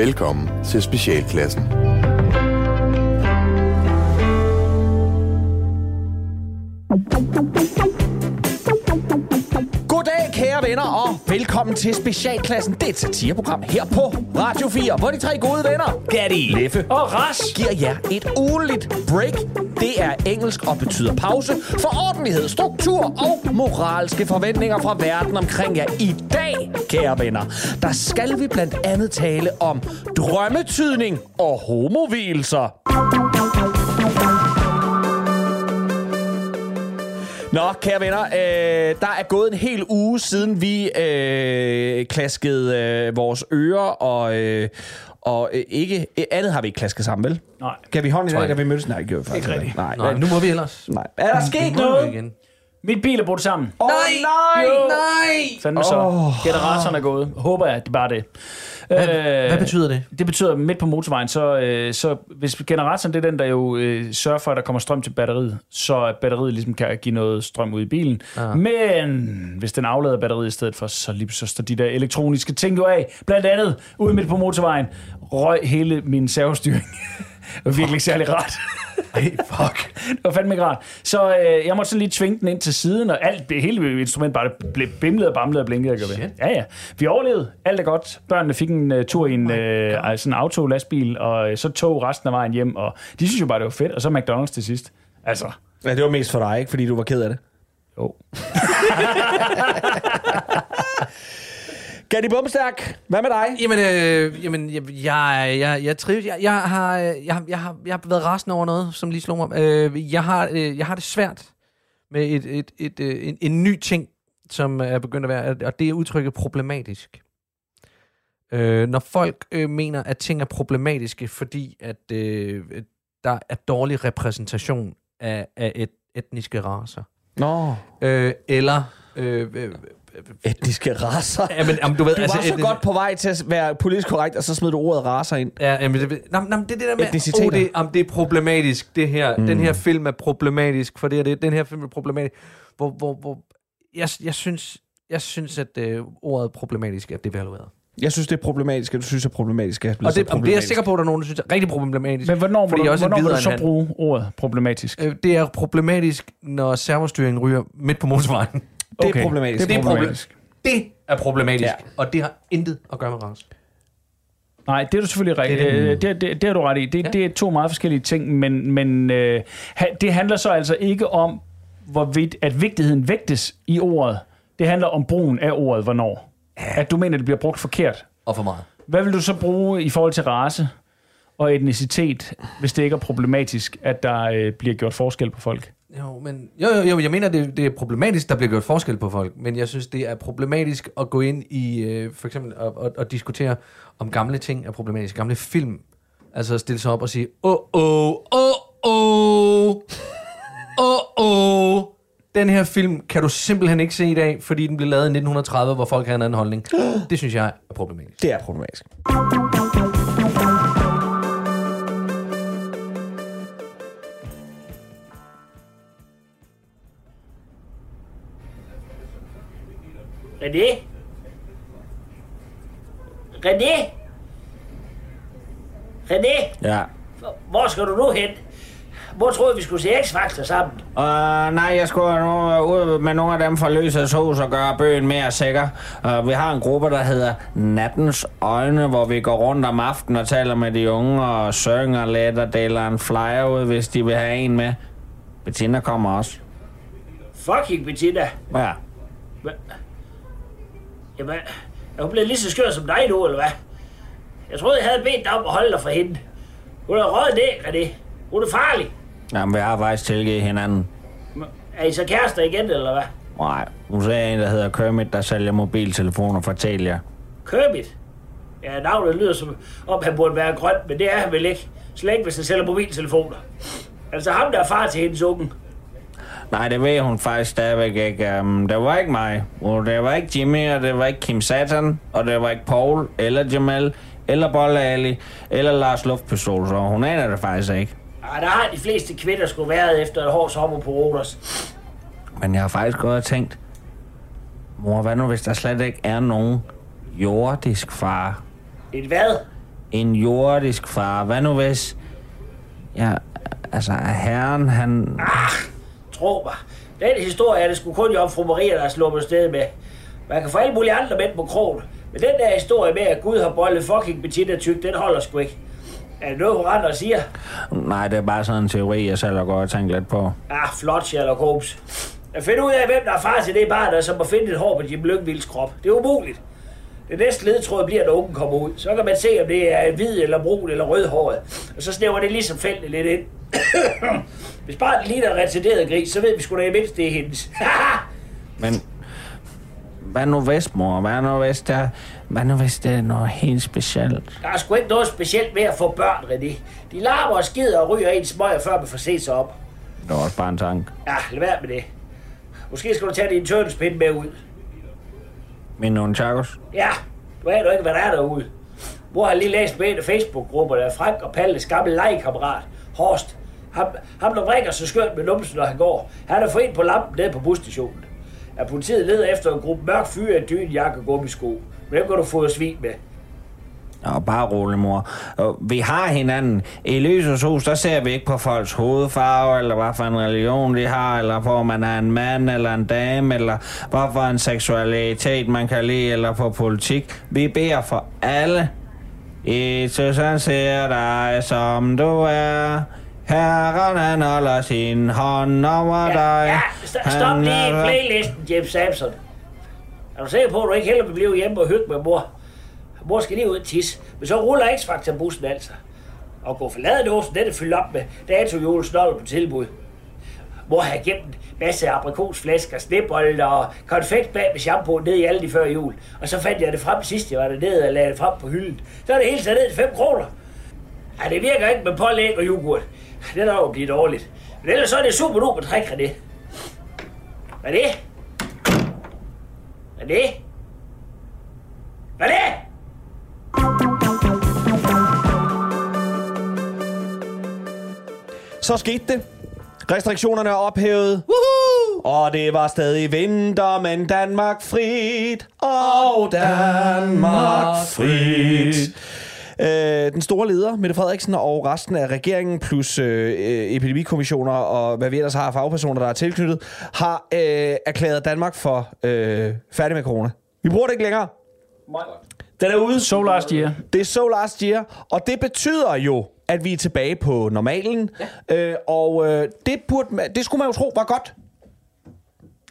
Velkommen til Specialklassen. Goddag, kære venner, og velkommen til Specialklassen. Det er et satireprogram her på Radio 4, hvor de tre gode venner, Gatti, Leffe og Ras, giver jer et ugenligt break. Det er engelsk og betyder pause for ordentlighed, struktur og moralske forventninger fra verden omkring jer. I dag, kære venner, der skal vi blandt andet tale om drømmetydning og homovilser. Nå, kære venner, øh, der er gået en hel uge siden vi øh, klaskede øh, vores ører, og, øh, og øh, ikke øh, andet har vi ikke klasket sammen, vel? Nej. Kan vi hånd i dag, da vi mødtes? Nej, ikke faktisk. Ikke rigtigt. Nej, Nej, nu må vi ellers. nej. Er der sket noget? igen. Mit bil er brudt sammen. Åh, nej! Jo. Nej! Fandme så. Generatoren er gået. Håber jeg, det er bare det. Hvad, Øh, hvad betyder det? Det betyder, at midt på motorvejen, så, øh, så hvis generatoren det er den, der jo øh, sørger for, at der kommer strøm til batteriet, så at batteriet ligesom kan give noget strøm ud i bilen. Ah. Men hvis den aflader batteriet i stedet for, så lige så står de der elektroniske ting jo af. Blandt andet, ude midt på motorvejen, røg hele min servostyring. det var virkelig ikke særlig rart. Ej, fuck. Det var fandme ikke rart. Så øh, jeg måtte så lige tvinge den ind til siden, og alt, det hele instrument bare blev bimlet og bamlet og blinkede. Jeg Shit. ja, ja. Vi overlevede. Alt er godt. Børnene fik en uh, tur i en uh, sådan en autolastbil, og øh, så tog resten af vejen hjem, og de synes jo bare, det var fedt. Og så McDonald's til sidst. Altså, Ja, det var mest for dig, ikke? Fordi du var ked af det. jo. Gatti Bumstærk, hvad med dig? Jamen, øh, jamen jeg, jeg, jeg, jeg trives. Jeg, jeg, har, øh, jeg, har- jeg, har, jeg har været rasende over noget, som lige slog mig. Øh, jeg, har, øh, jeg har det svært med et, et, et, øh, en, en ny ting, som er begyndt at være, og det er udtrykket problematisk. Øh, når folk øh, mener, at ting er problematiske, fordi at øh, der er dårlig repræsentation af, af et, etniske raser. Nå, Øh, eller... Øh, øh, etniske raser. ja, men, jamen, du ved, Du var så etniske- godt på vej til at være politisk korrekt, og så smed du ordet raser ind. Ja, jamen, det, nej, nej, det er det der med, oh, det, jamen, det er problematisk, det her. Mm. Den her film er problematisk, for det er det. Den her film er problematisk. Hvor, hvor, hvor, jeg, jeg, synes, jeg synes, at øh, ordet problematisk er devalueret. Jeg synes, det er problematisk, at du synes, det er problematisk. At Og det, om det er jeg sikker på, at der er nogen, der synes er rigtig problematisk. Men hvornår, Fordi du, også hvornår vil videre du så han. bruge ordet problematisk? Øh, det er problematisk, når servostyringen ryger midt på motorvejen. Det er Okay. problematisk. Det er er problematisk. Det er problematisk, Ja. ja. og det har intet at gøre med race. Nej, det er du selvfølgelig rigtigt. Det er Det, det, det, har du ret i. Det, ja. Ja. det er to meget forskellige ting, men, men øh, det handler så altså ikke om, hvorvidt at vigtigheden vægtes i ordet. Det handler om brugen af ordet, hvornår. At du mener, det bliver brugt forkert. Og for meget. Hvad vil du så bruge i forhold til race og etnicitet, hvis det ikke er problematisk, at der øh, bliver gjort forskel på folk? Jo, men, jo, jo, jo, jeg mener, det, det er problematisk, der bliver gjort forskel på folk, men jeg synes, det er problematisk at gå ind i, øh, for eksempel, og, og, og diskutere, om gamle ting er problematisk. Gamle film. Altså at stille sig op og sige, åh, åh, åh, åh, åh, åh, den her film kan du simpelthen ikke se i dag, fordi den blev lavet i 1930, hvor folk havde en anden holdning. Det synes jeg er problematisk. Det er problematisk. René? René? René? Ja. Hvor skal du nu hen? Hvor troede vi skulle se X-Factor sammen? Uh, nej, jeg skulle nu ud med nogle af dem fra Løse Sos og gøre bøgen mere sikker. Uh, vi har en gruppe, der hedder Nattens Øjne, hvor vi går rundt om aftenen og taler med de unge og synger lidt og deler en flyer ud, hvis de vil have en med. Bettina kommer også. Fucking Bettina. Ja. Jamen, er hun blevet lige så skør som dig nu, eller hvad? Jeg troede, jeg havde bedt dig om at holde dig for hende. Hun er røget ned, René. Hun er farlig. Jamen, vi har faktisk tilgivet hinanden. Er I så kærester igen, eller hvad? Nej, hun sagde en, der hedder Kermit, der sælger mobiltelefoner for Telia. Kermit? Ja, navnet lyder som om, han burde være grøn, men det er han vel ikke. Slet ikke, hvis han sælger mobiltelefoner. Altså ham, der er far til hendes unge. Nej, det ved hun faktisk stadigvæk ikke. Um, det var ikke mig. Og det var ikke Jimmy, og det var ikke Kim Satan, og det var ikke Paul, eller Jamal, eller Bolle Ali, eller Lars Luftpistol, så hun aner det faktisk ikke. Ej, der har de fleste kvinder skulle været efter et hårdt sommer på Rodos. Men jeg har faktisk gået og tænkt, mor, hvad nu hvis der slet ikke er nogen jordisk far? Et hvad? en jordisk far. Hvad nu hvis... Ja, altså, herren, han... Tro mig. Den historie er det sgu kun Jomfru Maria, der er sluppet sted med. Man kan få alle mulige andre mænd på krogen. Men den der historie med, at Gud har bollet fucking Bettina tyk, den holder sgu ikke. Er det noget, hun render og siger? Nej, det er bare sådan en teori, jeg selv har gået og tænkt lidt på. Ah, flot, Sherlock Holmes. At finde ud af, hvem der er far til det barn, der som må finde et hår på Jim Lyngvilds krop. Det er umuligt. Det næste ledtråd bliver, når ungen kommer ud. Så kan man se, om det er hvid eller brun eller rødhåret. Og så snæver det ligesom feltet lidt ind. Hvis bare den ligner en retarderet gris, så ved vi sgu da i mindst, det er hendes. Men hvad nu hvis, mor? Hvad nu hvis, der, hvad nu hvis det er noget helt specielt? der er sgu ikke noget specielt med at få børn, René. De larmer og skider og ryger en smøg, før man får set sig op. Det var også bare en tanke. Ja, lad være med det. Måske skal du tage din tørnespind med ud. Men nogle tacos? Ja, du aner ikke, hvad der er derude. Hvor har lige læst med en Facebook-grupper, der er Frank og Palles gamle legekammerat, Horst. Ham, ham der vrikker så skørt med numsen, når han går. Han er for en på lampen nede på busstationen. Er politiet leder efter en gruppe mørk fyre i dyn, jakke og gummisko. Men dem kan du få svin med. Og bare rolig, mor. Vi har hinanden. I lysets hus, der ser vi ikke på folks hovedfarve, eller hvad for en religion de har, eller på, om man er en mand eller en dame, eller hvad for en seksualitet man kan lide, eller på politik. Vi beder for alle. Jesus, han ser dig, som du er. Herren, han holder sin hånd over dig. Ja, st- stop lige playlisten, James Samson. Er du sikker på, at du ikke heller vil blive hjemme og hygge med mor? Mor skal lige ud og tisse, men så ruller X-Factor-bussen altså. Og gå for ladedåsen, den er fyldt op med datojulesnoller på tilbud. Mor har gemt en masse aprikosflasker, snebolde og konfekt bag med shampoo ned i alle de før jul. Og så fandt jeg det frem sidst, jeg var dernede og lagde det frem på hylden. Så er det hele taget ned til 5 kroner. Ja, det virker ikke med pålæg og yoghurt. Det er jo blive dårligt. Men ellers så er det super duper træk, det. Hvad er det? Hvad er det? Hvad er det? Så skete det. Restriktionerne er ophævet. Woohoo! Og det var stadig vinter, men Danmark frit. Og Danmark frit. Øh, den store leder, Mette Frederiksen og resten af regeringen, plus øh, øh, epidemikommissioner og hvad vi ellers har af fagpersoner, der er tilknyttet, har øh, erklæret Danmark for øh, færdig med corona. Vi bruger det ikke længere. Den er ude. So last year. Det er so last year, og det betyder jo, at vi er tilbage på normalen. Ja. Øh, og øh, det, burde man, det skulle man jo tro var godt.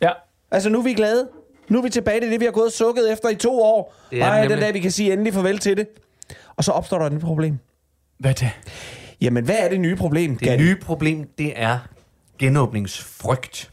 Ja. Altså, nu er vi glade. Nu er vi tilbage til det, vi har gået og sukket efter i to år. Det er Nej, den dag, vi kan sige endelig farvel til det. Og så opstår der et nyt problem. Hvad er det? Jamen, hvad er det nye problem? Det nye problem, det er genåbningsfrygt.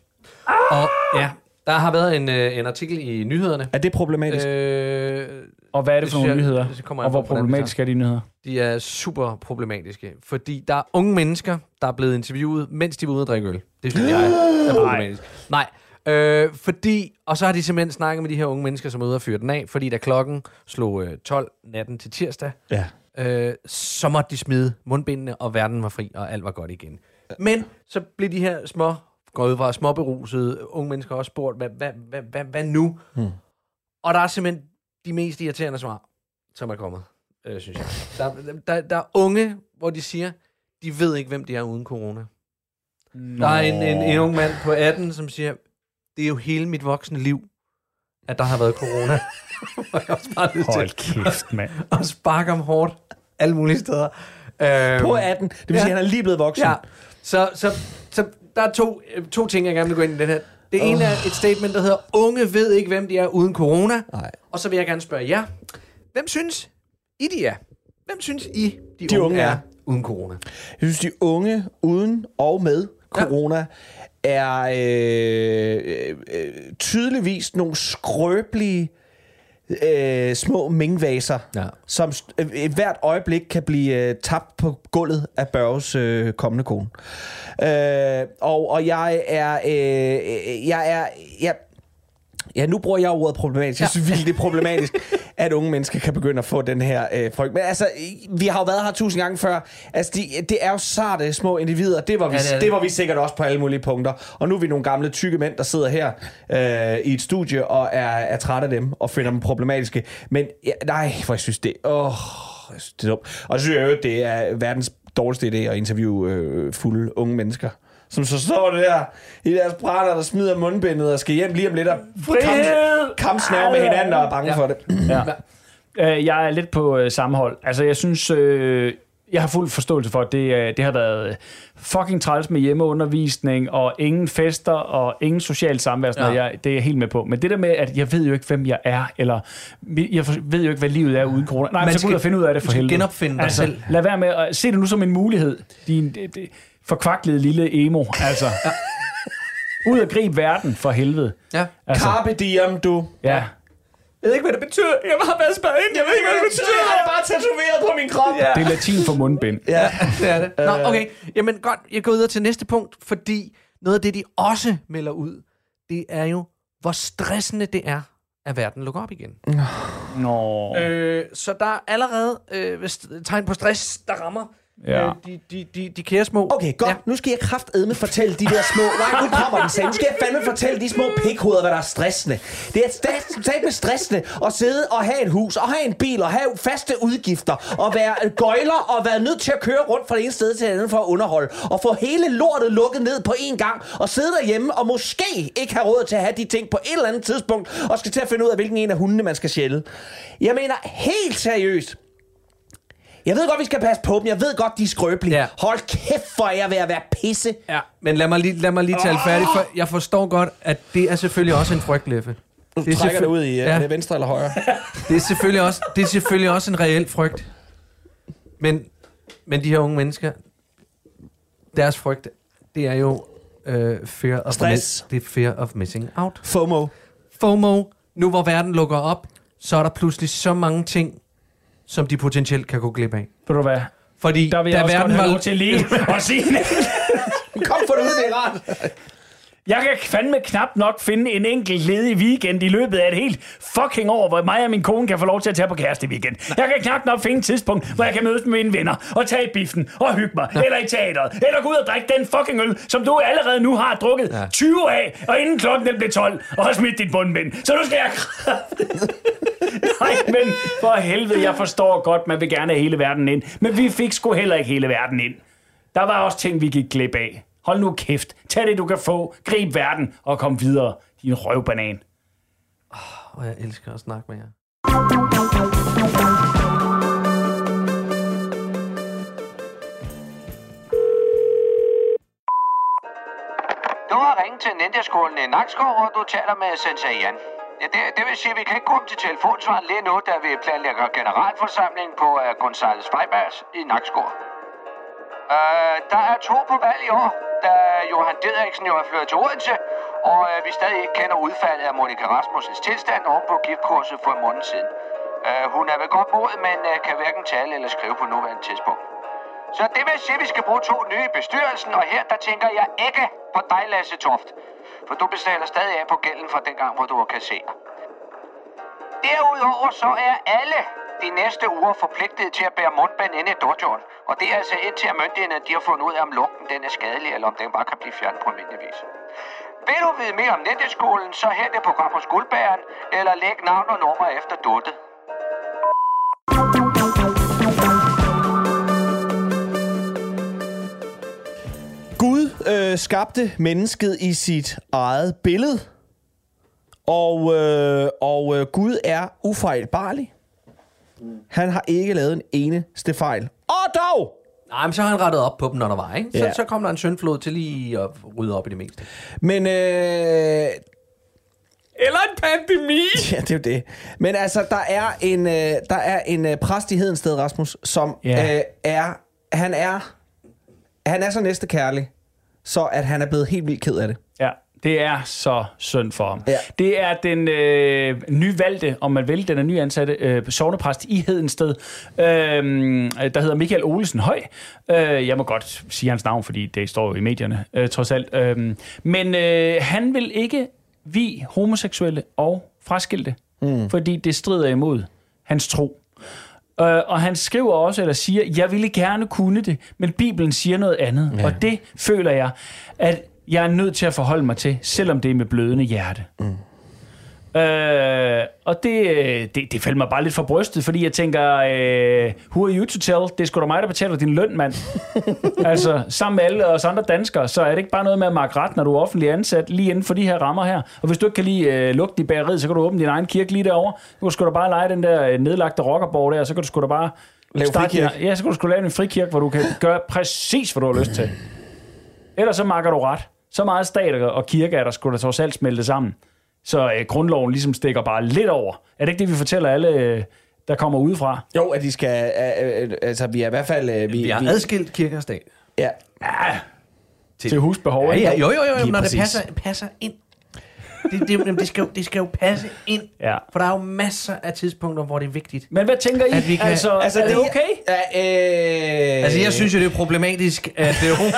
Og ja, der har været en, øh, en artikel i nyhederne. Er det problematisk? Øh, Og hvad er det Det for nogle jeg- nyheder? det kommer Og hvor problematiske er de nyheder? de er super problematiske, fordi der er unge mennesker, der er blevet interviewet, mens de var ude at drikke øl. Det synes jeg er problematisk. Nej, øh, fordi, og så har de simpelthen snakket med de her unge mennesker, som er ude at fyre den af, fordi da klokken slog øh, 12 natten til tirsdag, ja. øh, så måtte de smide mundbindene, og verden var fri, og alt var godt igen. Men så blev de her små, går ud fra småberusede unge mennesker også spurgt, hvad, hvad, hvad, hvad, hvad nu? Hmm. Og der er simpelthen de mest irriterende svar, som er kommet, øh, synes jeg. Der, der, der er unge, hvor de siger, de ved ikke, hvem de er uden corona. Der er en, en, en ung mand på 18, som siger, det er jo hele mit voksne liv, at der har været corona. Og jeg også bare lyst til Hold kæft, mand. at sparke ham hårdt alle mulige steder. Øhm, På 18. Det vil sige, Ja. at han er lige blevet voksen. Ja, så, så, så der er to, øh, to ting, jeg gerne vil gå ind i den her. Det ene er et statement, der hedder, unge ved ikke, hvem de er uden corona. Nej. Og så vil jeg gerne spørge jer, hvem synes I, de er? Hvem synes I, de, De unge er? er uden corona? Jeg synes, de unge uden og med corona er øh, øh, øh, tydeligvis nogle skrøbelige øh, små mingvaser, Ja. som øh, et hvert øjeblik kan blive øh, tabt på gulvet af Børges øh, kommende kone. Øh, og, og jeg er... Øh, jeg er... Jeg, Ja, nu bruger jeg ordet problematisk. Jeg synes virkelig, det er problematisk, at unge mennesker kan begynde at få den her øh, frygt. Men altså, vi har jo været her tusind gange før. Altså, de, det er jo sarte små individer. Det var, vi, Ja, det det, det. var vi sikkert også på alle mulige punkter. Og nu er vi nogle gamle tykke mænd, der sidder her øh, i et studie og er, er trætte af dem og finder dem problematiske. Men ja, nej, for jeg synes det... Åh, jeg synes, det er dumt. Og så synes jeg jo, det er verdens dårligste idé at interviewe øh, fulde unge mennesker. Som så står der i deres brænder, der smider mundbindet og skal hjem lige om lidt og Frihed! kampsnære med hinanden og er bange ja. for det. Ja. Øh, Jeg er lidt på øh, samme hold. Altså, jeg synes... Øh, jeg har fuld forståelse for, at det, øh, det har været fucking træls med hjemmeundervisning, og ingen fester, og ingen social samvær. Ja. Ja. Jeg, det er jeg helt med på. Men det der med, at jeg ved jo ikke, hvem jeg er, eller jeg ved jo ikke, hvad livet er uden corona. Nej, Man men så gå ud skal- og finde ud af det for skal helvede. genopfinde dig selv. Lad være med at se det nu som en mulighed. Din det- det- forkvaklede lille emo. Altså. Ud og gribe verden for helvede. Ja. Altså, Carpe diem, du. ja. Jeg ved ikke, hvad det betyder. Jeg har været spadet ind. Jeg ved ikke, hvad det betyder. Jeg har bare tatoveret på min krop. Ja. Det er latin for mundbind. ja. det er det. Nå, okay. Jamen godt, jeg går videre til næste punkt, fordi noget af det, de også melder ud, det er jo, hvor stressende det er, at verden lukker op igen. Nå. Øh, så der er allerede øh, tegn på stress, der rammer Ja. øh, de, de, de, de kære små. Okay, godt. Ja. Nu skal jeg kraftedme fortælle de der små... Nej, nu kommer den selv. Nu skal jeg fandme fortælle de små pikhoveder, hvad der er stressende. Det er stat med stressende at sidde og have et hus, og have en bil, og have faste udgifter, og være gøjler, og være nødt til at køre rundt fra det ene sted til det andet for at underholde, og få hele lortet lukket ned på én gang, og sidde derhjemme, og måske ikke have råd til at have de ting på et eller andet tidspunkt, og skal til at finde ud af, hvilken en af hundene, man skal sjæle. Jeg mener helt seriøst, jeg ved godt, vi skal passe på dem. Jeg ved godt, de er skrøbelige. Ja. Hold kæft, for jeg ved at være pisse. Ja, men lad mig lige, lad mig lige tale færdigt, for jeg forstår godt, at det er selvfølgelig også en frygt, Leffe. Du Det er trækker det ud i, ja. Ja. er det venstre eller højre? Det er selvfølgelig også, det er selvfølgelig også en reel frygt. Men, men de her unge mennesker, deres frygt, det er jo øh, fear of Stress. det er fear of missing out. FOMO. FOMO, nu hvor verden lukker op, så er der pludselig så mange ting, som de potentielt kan gå glip af. Ved du hvad? Fordi Der vil jeg da også verden godt have var... lov til lige at sige Kom, få det ud, det er rart. Jeg kan fandme knap nok finde en enkelt ledig weekend i løbet af et helt fucking år, hvor mig og min kone kan få lov til at tage på kæreste weekend. Jeg kan knap nok finde et tidspunkt, hvor jeg kan mødes med mine venner og tage i biffen og hygge mig, eller i teateret, eller gå ud og drikke den fucking øl, som du allerede nu har drukket Ja. 20 af, og inden klokken den blev 12, og har smidt dit bundbind. Så nu skal jeg... Nej, men for helvede, jeg forstår godt, man vil gerne have hele verden ind. Men vi fik sgu heller ikke hele verden ind. Der var også ting, vi gik glip af. Hold nu kæft. Tag det, du kan få. Grib verden og kom videre. Din røvbanan. Og jeg elsker at snakke med jer. Du har ringet til Ninja-skolen i Nakskov, og du taler med Sensei Jan. Ja, det, det vil sige, at vi kan ikke komme til telefonsvaren lige nu, da vi planlægger generalforsamling på uh, Gonzales Freibers i Nakskov. Øh, der er to på valg i år, da Johan Dederiksen jo er flyttet til Odense, og øh, vi stadig ikke kender udfaldet af Monika Rasmussens tilstand oven på giftkurset for en måned siden. Øh, hun er ved godt mod, men øh, kan hverken tale eller skrive på nuværende tidspunkt. Så det vil sige, at vi skal bruge to nye i bestyrelsen, og her der tænker jeg ikke på dig, Lasse Toft. For du betaler stadig af på gælden fra dengang, hvor du var kasserer. Derudover så er alle de næste uger forpligtet til at bære mundbind ind i dojoen. Og det er altså indtil at myndighederne de har fundet ud af, om lugten den er skadelig, eller om den bare kan blive fjernet på almindelig vis. Vil du vide mere om netteskolen, så hent det program hos Guldbæren, eller læg navn og nummer efter duttet. Gud øh, skabte mennesket i sit eget billede. Og, øh, og øh, Gud er ufejlbarlig. Han har ikke lavet en eneste fejl. Og dog! Nej, men så har han rettet op på dem, var, ikke? Så, Ja. så kom der en syndflod til lige at rydde op i det meste. Men, øh, Eller en pandemi! ja, det er jo det. Men altså, der er en, øh, der er en øh, præst i Hedensted, Rasmus, som Ja. øh, er, han er, han er så næste kærlig, så at han er blevet helt vildt ked af det. Ja, det er så synd for ham. Ja. Det er den øh, nyvalgte, om man vil, den er nyansatte øh, sovnepræst i Hedensted, øh, der hedder Michael Olesen Høj. Øh, jeg må godt sige hans navn, fordi det står jo i medierne, øh, trods alt. Øh, men øh, han vil ikke vi homoseksuelle og fraskilte, mm. fordi det strider imod hans tro. Øh, og han skriver også, eller siger, jeg ville gerne kunne det, men Bibelen siger noget andet. Ja. Og det føler jeg, at jeg er nødt til at forholde mig til, selvom det er med blødende hjerte. Mm. Øh, og det, det, det faldt mig bare lidt for brystet, fordi jeg tænker, øh, who are you to tell? Det er sgu da mig, der betaler din løn, mand. altså, sammen med alle os andre danskere, så er det ikke bare noget med at markere ret, når du er offentlig ansat, lige inden for de her rammer her. Og hvis du ikke kan lige øh, lugte i bageriet, så kan du åbne din egen kirke lige derovre. Du kan sgu da bare lege den der øh, nedlagte rockerborg der, så kan du sgu da bare... Lave starte din- frikirke. Ja, så kan du sgu lave en frikirke, hvor du kan gøre præcis, hvad du har lyst til. Ellers så makker du ret. Så meget stat og kirke er der skulle da trods alt smelte sammen. Så øh, grundloven ligesom stikker bare lidt over. Er det ikke det, vi fortæller alle, øh, der kommer udefra? Jo, at de skal... Øh, øh, altså, vi er i hvert fald... Øh, vi, Vi har adskilt kirke og stat. Ja, Til, til husbehov, Ja, ja, jo, jo, jo, Lige når præcis. det passer, passer ind. Det, det, jamen, det, skal jo, det skal jo passe ind. Ja. For der er jo masser af tidspunkter, hvor det er vigtigt. Men hvad tænker I? At vi kan- altså, altså, er det det- okay? Ja, øh, Altså, jeg synes jo, det er problematisk, at, øh,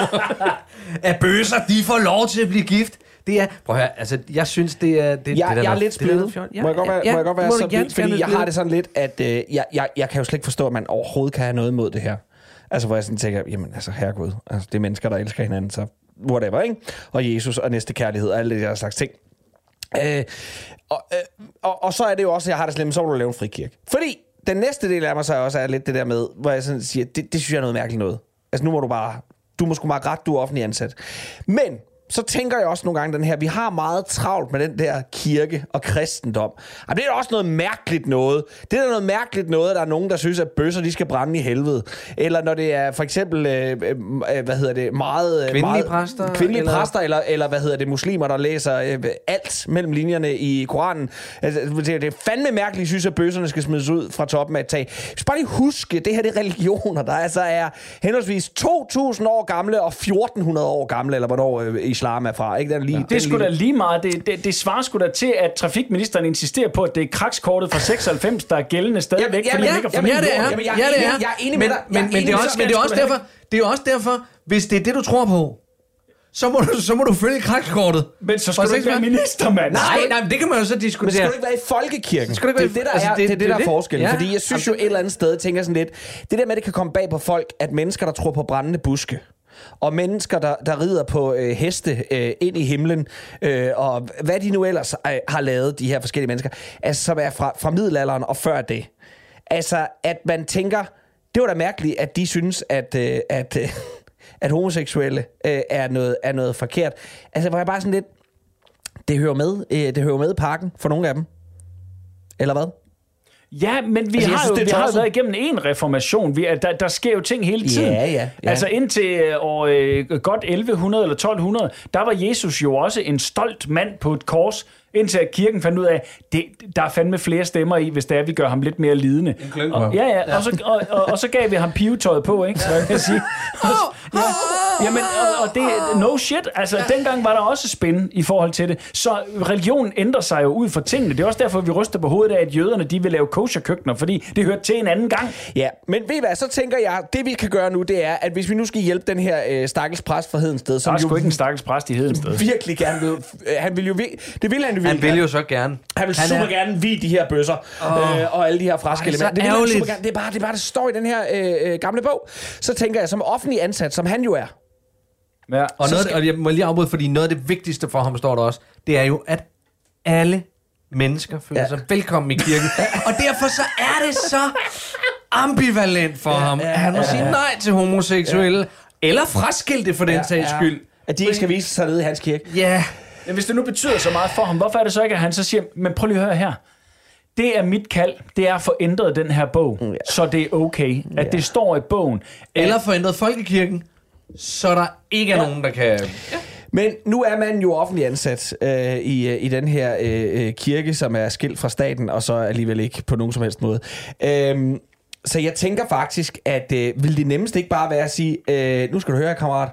at bøsser, de får lov til at blive gift. Det er, prøv at høre, altså, jeg synes, det er... Det, det Jeg, er jeg er noget- lidt det splittet. Ja, må jeg godt være, ja, må jeg godt være må du så gerne vildt, fordi jeg har det sådan lidt, at øh, jeg, jeg, jeg kan jo slet ikke forstå, at man overhovedet kan have noget imod det her. Altså, hvor jeg sådan tænker, jamen altså, herregud, altså, det er mennesker, der elsker hinanden, så whatever, ikke? Og Jesus og næste kærlighed og alle de der slags ting. Øh, og, øh, og, og så er det jo også, at jeg har det slemt, så må du lave en frikirke. Fordi den næste del af mig så også er lidt det der med, hvor jeg sådan siger, det, det synes jeg er noget mærkeligt noget. Altså nu må du bare, du må sgu meget ret, du er offentlig ansat. Men så tænker jeg også nogle gange den her, vi har meget travlt med den der kirke og kristendom. Jamen, det er også noget mærkeligt noget. Det er noget mærkeligt noget, at der er nogen, der synes, at bøsser de skal brænde i helvede. Eller når det er for eksempel, øh, øh, hvad hedder det, meget... øh, Kvindelige meget, præster, Kvindelige eller- præster, eller, eller hvad hedder det, muslimer, der læser øh, alt mellem linjerne i Koranen. Altså, det, det er fandme mærkeligt, synes at bøsserne skal smides ud fra toppen af et tag. Vi skal bare lige huske, det her det er religioner, der altså er henholdsvis 2.000 år gamle og 1.400 år gamle, eller hvornår øh, islam er fra. Ikke? Den lige, Det er sgu da lige meget. Det, det, det svarer sgu da til, at trafikministeren insisterer på, at det er krakskortet fra 96, der er gældende stadigvæk, Jamen, fordi jamen, han ikke har jamen, fundet Ja, det er. Jamen, jeg er ja, det enig- er. jeg er enig med men, dig. Men, men, enig det er også, men det er også derfor, det er også derfor, hvis det er det, du tror på, så må du, så må du følge krakskortet. Men så skal For du ikke være 96. minister, mand. Nej, nej, men det kan man jo så Men diskutere. skal du ikke være i folkekirken? Skal du ikke det er være- det, der altså, er, det- det, det, det der er det. forskellen. Ja. Fordi jeg synes jo et eller andet sted, tænker sådan lidt, det der med, at det kan komme bag på folk, at mennesker, der tror på brændende buske, og mennesker, der, der rider på øh, heste øh, ind i himlen, øh, og hvad de nu ellers øh, har lavet, de her forskellige mennesker, altså som er fra, fra middelalderen og før det. Altså, at man tænker, det var da mærkeligt, at de synes, at, øh, at, øh, at homoseksuelle øh, er, noget, er noget forkert. Altså, hvor jeg bare sådan lidt, det hører med, øh, det hører med i parken for nogle af dem. Eller hvad? Ja, men vi Altså, har synes, jo vi har været igennem en reformation. Vi, er- der, der sker jo ting hele tiden. Ja, ja, ja. Altså indtil øh, år øh, godt 1100 eller 1200, der var Jesus jo også en stolt mand på et kors, indtil at kirken fandt ud af, det, der er fandme flere stemmer i, hvis det er, at vi gør ham lidt mere lidende. Og, ja, ja, og så, og, og, og så gav vi ham pivetøjet på, ikke? Så jeg kan sige. Og, ja, jamen, og, og det, no shit, altså dengang var der også spænd i forhold til det. Så religionen ændrer sig jo ud fra tingene. Det er også derfor, vi ryster på hovedet af, at jøderne de vil lave kosher-køkkener, fordi det hørte til en anden gang. Ja, men ved I hvad, så tænker jeg, det vi kan gøre nu, det er, at hvis vi nu skal hjælpe den her øh, stakkels præst fra Hedensted, Der som er jo sgu ikke en stakkels præst i Hedensted. virkelig gerne vil, øh, han vil jo, det vil han jo Han virkelig vil jo så gerne. Han vil han super er- gerne vide de her bøsser oh. øh, og alle de her fraske så elementer. Det, vil han super gerne. det, er bare, det er bare, det står i den her øh, øh, gamle bog. Så tænker jeg, som offentlig ansat, som han jo er, Ja. Og, noget, og jeg må lige afbryde, fordi noget af det vigtigste for ham, står der også, det er jo, at alle mennesker føler Ja. sig velkommen i kirken. og derfor så er det så ambivalent for ja, ham, at han må sige nej til homoseksuelle, ja. eller fraskilte for den ja, sags skyld. at de ikke skal vise sig nede i hans kirke. Ja, Men hvis det nu betyder så meget for ham, hvorfor er det så ikke, at han så siger, men prøv lige at høre her. Det er mit kald, det er at få ændret den her bog, Mm, så det er okay, at det står i bogen. eller forændret folkekirken, så der ikke er ja. nogen, der kan... Men nu er man jo offentlig ansat øh, i, øh, i den her øh, øh, kirke, som er skilt fra staten, og så alligevel ikke på nogen som helst måde. Øhm, så jeg tænker faktisk, at øh, vil det nemmeste ikke bare være at sige, øh, nu skal du høre, kammerat,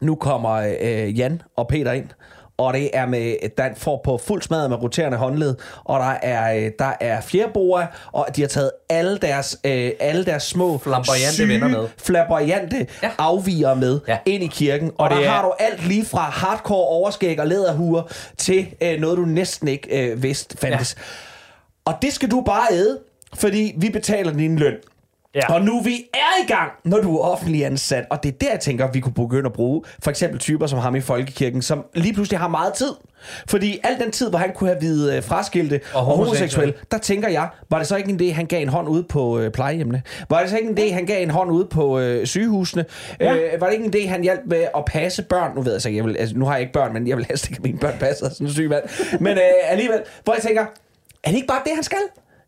nu kommer øh, Jan og Peter ind, og det er med, der får på fuld smad med roterende håndled, og der er, øh, der er fjerboer, og de har taget alle deres, øh, alle deres små Flamboyante syge, venner med. flamboyante Ja. afviger med Ja. ind i kirken. Og, Og der er- har du alt lige fra hardcore overskæg og læderhuer til øh, noget, du næsten ikke øh, vidste fandtes. Ja. Og det skal du bare æde, fordi vi betaler din løn. Ja. Og nu vi er i gang, når du er offentlig ansat, og det er der, jeg tænker, at vi kunne begynde at bruge for eksempel typer som ham i Folkekirken, som lige pludselig har meget tid. Fordi al den tid, hvor han kunne have videt øh, fraskilte og, og homoseksuel. der tænker jeg, var det så ikke en idé, han gav en hånd ud på øh, plejehjemmene? Var det så ikke en idé, han gav en hånd ud på øh, sygehusene? Ja. Øh, var det ikke en idé, han hjalp med at passe børn? Nu ved jeg så jeg vil, altså, nu har jeg ikke børn, men jeg vil helst ikke have mine børn passet af sådan en syg mand. Men øh, alligevel, hvor jeg tænker, er det ikke bare det, han skal?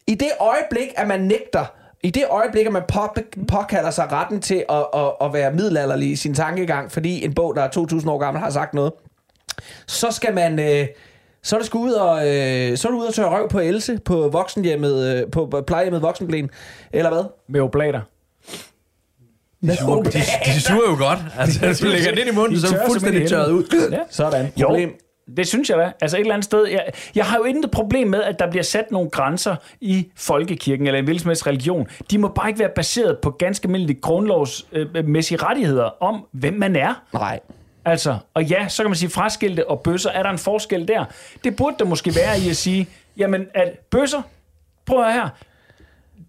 I det øjeblik, at man nægter i det øjeblik, at man på, påkalder sig retten til at, at, at være middelalderlig i sin tankegang, fordi en bog, der er 2.000 år gammel, har sagt noget, så skal man... Øh, så er det sgu ud og, øh, så er du ude og tørre røv på Else på voksenhjemmet, øh, på plejehjemmet Voksenblæn, eller hvad? Med oblater. De, de suger jo godt. Altså, du lægger det ind i munden, De så er du fuldstændig tørret ud. Ja. Sådan. Jo, Problem. Det synes jeg da. Altså et eller andet sted. Jeg, jeg har jo intet problem med, at der bliver sat nogle grænser i folkekirken eller en hvilken religion. De må bare ikke være baseret på ganske almindelige grundlovsmæssige rettigheder om, hvem man er. Nej. Altså, og ja, så kan man sige fraskilte og bøsser. Er der en forskel der? Det burde der måske være i at sige, jamen, at bøsser, prøv at her,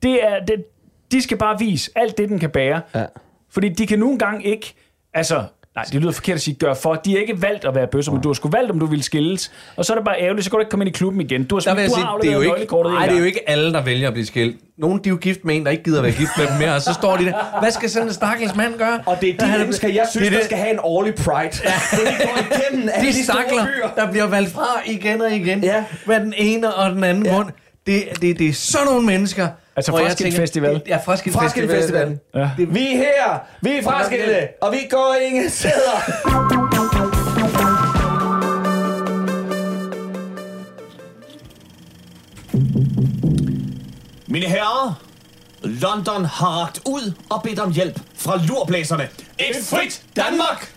det er, det, de skal bare vise alt det, den kan bære. Ja. Fordi de kan nogle gange ikke, altså, nej, det lyder forkert at sige gør for, de har ikke valgt at være bøsser, men du har sgu valgt, om du vil skilles. Og så er det bare ærgerligt, så kan du ikke komme ind i klubben igen. Du har, jeg du sige, har det er jo ikke, nej, det er jo ikke alle, der vælger at blive skilt. Nogle de er jo gift med en, der ikke gider være gift med dem mere, og så står de der. Hvad skal sådan en stakkels mand gøre? Og det er de mennesker, jeg synes, det er der det. skal have en årlig pride. Ja. Det går igennem alle De de store stakler, der bliver valgt fra igen og igen. Ja. Med den ene og den anden Ja. grund. Det, det, det er sådan nogle mennesker. Altså tænker- Festival. Ja, Fraskilt Festival. Fraskildefestivalen. Ja. Vi er her, vi er fraskilte, og vi går ingen steder. Mine herrer, London har ragt ud og bedt om hjælp fra lurblæserne. Et frit Danmark!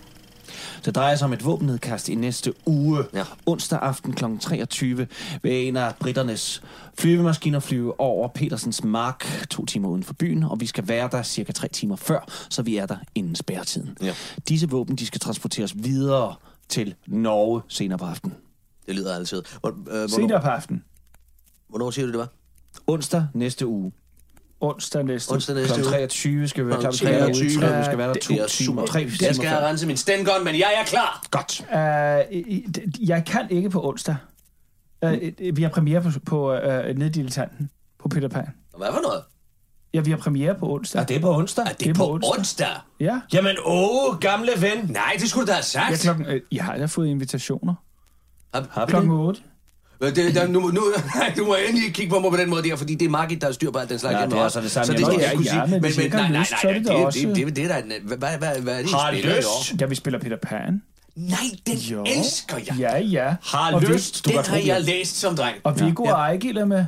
Det drejer sig om et våbennedkast i næste uge. Ja. Onsdag aften kl. 23 vil en af britternes flyvemaskiner flyve over Petersens Mark to timer uden for byen, og vi skal være der cirka tre timer før, så vi er der inden spærretiden. Ja. Disse våben de skal transporteres videre til Norge senere på aftenen. Det lyder altid. Hvor, øh, hvornår, Senere på aften. hvornår siger du, det var? Onsdag næste uge. Onsdag næste. Onsdag Kl. næste uge. 23 skal vi være skal derude. 23. Jeg tror, vi skal være der Det to er timer. Tre Jeg timer skal før. have renset min stengun, men jeg er klar. Godt. Uh, jeg kan ikke på onsdag. Uh, vi har premiere på, på uh, Neddilettanten på Peter Pan. Hvad for noget? Ja, vi har premiere på onsdag. Er det på onsdag? Er det, på onsdag? Ja. Jamen, åh, gamle ven. Nej, det skulle du da have sagt. Ja, klokken, øh, jeg har da fået invitationer. Har, har vi Klokken det? 8. Det, der, nu, nu, du må endelig kigge på mig på den måde der, fordi det er Margit, der har styr på alt den slags. Ja, det er så det samme. Så det skal jeg ikke sige. Men, men, nej, nej, nej, nej, det, det, det, det, det, det, hvad, hvad, hvad er det, Har lyst? Ja, vi spiller Peter Pan. Nej, den jo. elsker jeg. Ja, ja. Har og lyst. Du den har jeg læst som dreng. Og Viggo ja. og Ejgil er med.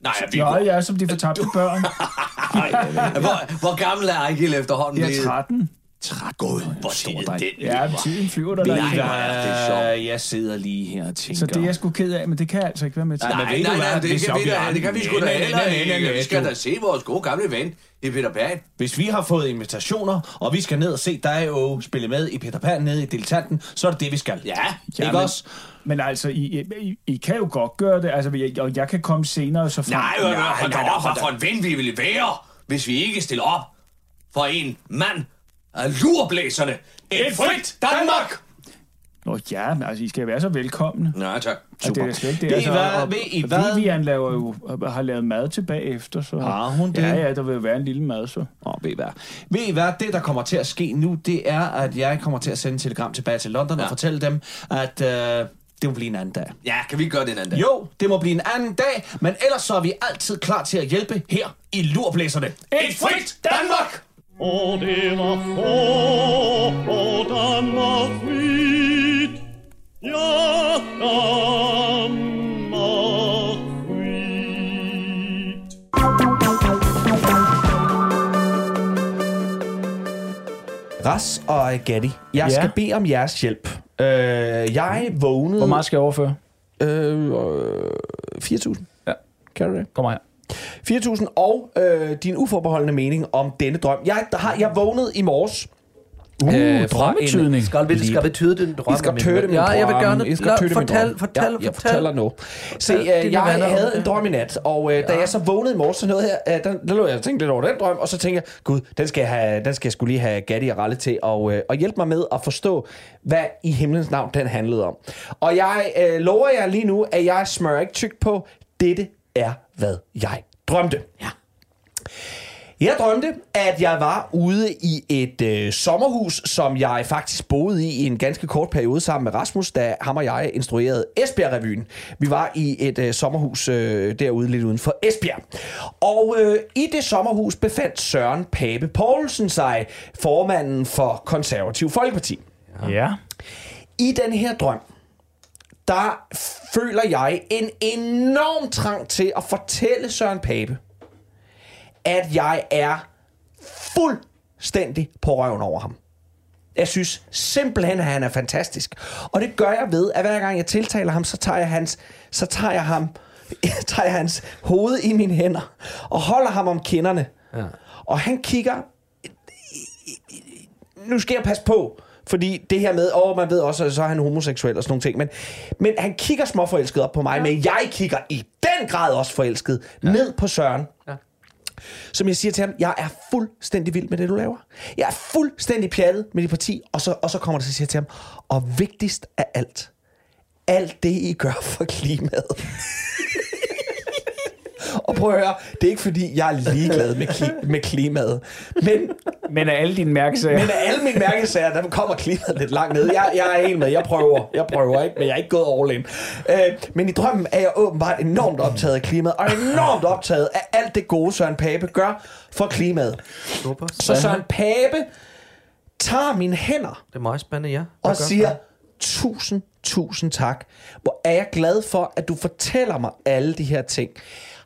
Nej, jeg Viggo. Nå, ja, som de fortabte børn. Nej, hvor, hvor gammel er Ejgil efterhånden? er 13. Trægod, hvor stor det, dreng. Ja, tiden flyver der. Nej, der, er Jeg sidder lige her og tænker... Så det er jeg sgu ked af, men det kan jeg altså ikke være med til. Nej, nej, nej, nej det, kan vi da, det kan vi sgu da heller ikke. Vi skal da se vores gode gamle ven i Peter Pan. Hvis vi har fået invitationer, og vi skal ned og se dig og spille med i Peter Pan nede i Dilettanten, så er det det, vi skal. Ja, ja ikke men, også? Men altså, I, I, I kan jo godt gøre det, altså, jeg, og jeg kan komme senere, så... Frem. Nej, nej, nej, nej, nej, nej, nej, nej, nej, nej, nej, nej, nej, nej, nej, nej, nej, nej, nej, nej, af lurblæserne. Et frit Danmark! Nå ja, men altså, I skal være så velkomne. Nej, tak. Og det er slet det. Ved I Altså, hvad? og, Ved I hvad? Vivian laver jo, har lavet mad tilbage efter, så... Har hun det? Ja, ja, der vil være en lille mad, så. Nå, ved I hvad? Ved I hvad? Det, der kommer til at ske nu, det er, at jeg kommer til at sende en telegram tilbage til London. Ja. og fortælle dem, at øh, det må blive en anden dag. Ja, kan vi gøre det en anden dag? Jo, det må blive en anden dag, men ellers så er vi altid klar til at hjælpe her i Lurblæserne. Et frit Danmark! Og det var få, og frit. Ja, Danmark frit. Ras og Gatti, jeg Ja. skal bede om jeres hjælp. Øh, jeg vågnede... Hvor meget skal jeg overføre? Øh, øh, 4.000. Ja. Kan du det? Kom her. 4.000 og øh, din uforbeholdende mening om denne drøm. Jeg, der har, jeg vågnede i morges, Uh, Øh, drømmetydning. Skal vi, skal vi tyde den drøm? I skal tyde min Ja, jeg vil gerne... I skal lad- tyde min fortæl, fortæl, ja, jeg fortæl. fortæller nu. Se, øh, jeg havde en drøm i nat, og øh, da jeg så vågnede i morges, så nåede jeg, øh, der, der lå jeg og tænkte lidt over den drøm, og så tænkte jeg, gud, den skal jeg, have, den skal jeg skulle lige have Gatti og Ralle til og, øh, og hjælpe mig med at forstå, hvad i himlens navn den handlede om. Og jeg øh, lover jer lige nu, at jeg smører ikke tykt på, dette er, hvad jeg drømte. Ja. Jeg drømte, at jeg var ude i et øh, sommerhus, som jeg faktisk boede i i en ganske kort periode sammen med Rasmus, da ham og jeg instruerede Esbjerg-revyen. Vi var i et øh, sommerhus øh, derude lidt uden for Esbjerg. Og øh, i det sommerhus befandt Søren Pape Poulsen sig, formanden for Konservativ Folkeparti. Ja. I den her drøm, der føler jeg en enorm trang til at fortælle Søren Pape, at jeg er fuldstændig på røven over ham. Jeg synes simpelthen, at han er fantastisk. Og det gør jeg ved, at hver gang jeg tiltaler ham, så tager jeg hans, så tager jeg ham, tager jeg hans hoved i mine hænder og holder ham om kinderne. Ja. Og han kigger... Nu skal jeg passe på, fordi det her med, åh, man ved også, at så er han homoseksuel og sådan nogle ting, men, men han kigger småforelsket op på mig, ja. men jeg kigger i den grad også forelsket ja. ned på Søren. Ja. Som jeg siger til ham, jeg er fuldstændig vild med det, du laver. Jeg er fuldstændig pjattet med dit parti. Og så, og så kommer der til at sige til ham, og vigtigst af alt, alt det, I gør for klimaet. og prøv at høre, det er ikke fordi, jeg er ligeglad med, kli- med klimaet. Men, Men af alle dine mærkesager. men af alle mine mærkesager, der kommer klimaet lidt langt ned. Jeg, jeg er helt med, jeg prøver. Jeg prøver ikke, men jeg er ikke gået all in. Øh, men i drømmen er jeg åbenbart enormt optaget af klimaet, og enormt optaget af alt det gode, Søren Pape gør for klimaet. Så Søren Pape tager mine hænder Det er meget spændende, ja. og gør siger, tusind, tusind tak. Hvor er jeg glad for, at du fortæller mig alle de her ting.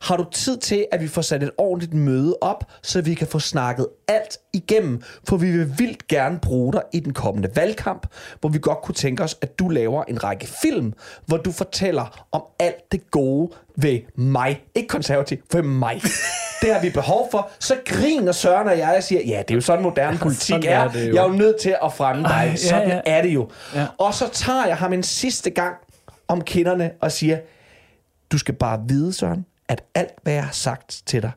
Har du tid til, at vi får sat et ordentligt møde op, så vi kan få snakket alt igennem? For vi vil vildt gerne bruge dig i den kommende valgkamp, hvor vi godt kunne tænke os, at du laver en række film, hvor du fortæller om alt det gode ved mig. Ikke konservativ, for mig. Det har vi behov for. Så griner Søren og jeg og siger, ja, det er jo sådan moderne politik sådan er. er det jo. Jeg er jo nødt til at fremme dig. Ej, ja, Sådan ja. er det jo. Ja. Og så tager jeg ham en sidste gang om kinderne og siger, du skal bare vide, Søren, at alt, hvad jeg har sagt til dig,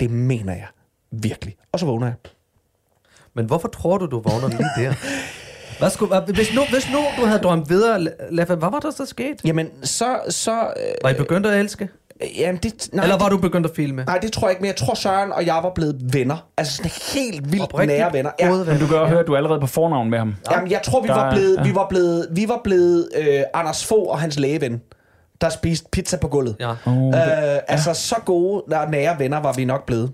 det mener jeg virkelig. Og så vågner jeg. Men hvorfor tror du, du vågner lige der? Hvad skulle, hvis, nu, hvis nu du havde drømt videre, Leffe, hvad var der så sket? Jamen, så... så øh, Var I begyndt at elske? jamen, det, nej, Eller var det, du begyndt at filme? nej, det tror jeg ikke, men jeg tror, Søren og jeg var blevet venner. Altså sådan helt vildt Oprigtigt nære venner. Ja. Men du kan høre, at du er allerede på fornavn med ham. Jamen, jeg tror, vi var blevet, vi var blevet, vi var blevet øh, Anders Fogh og hans lægeven, der spiste pizza på gulvet. Ja. Oh, Øh, altså, så gode nære venner var vi nok blevet.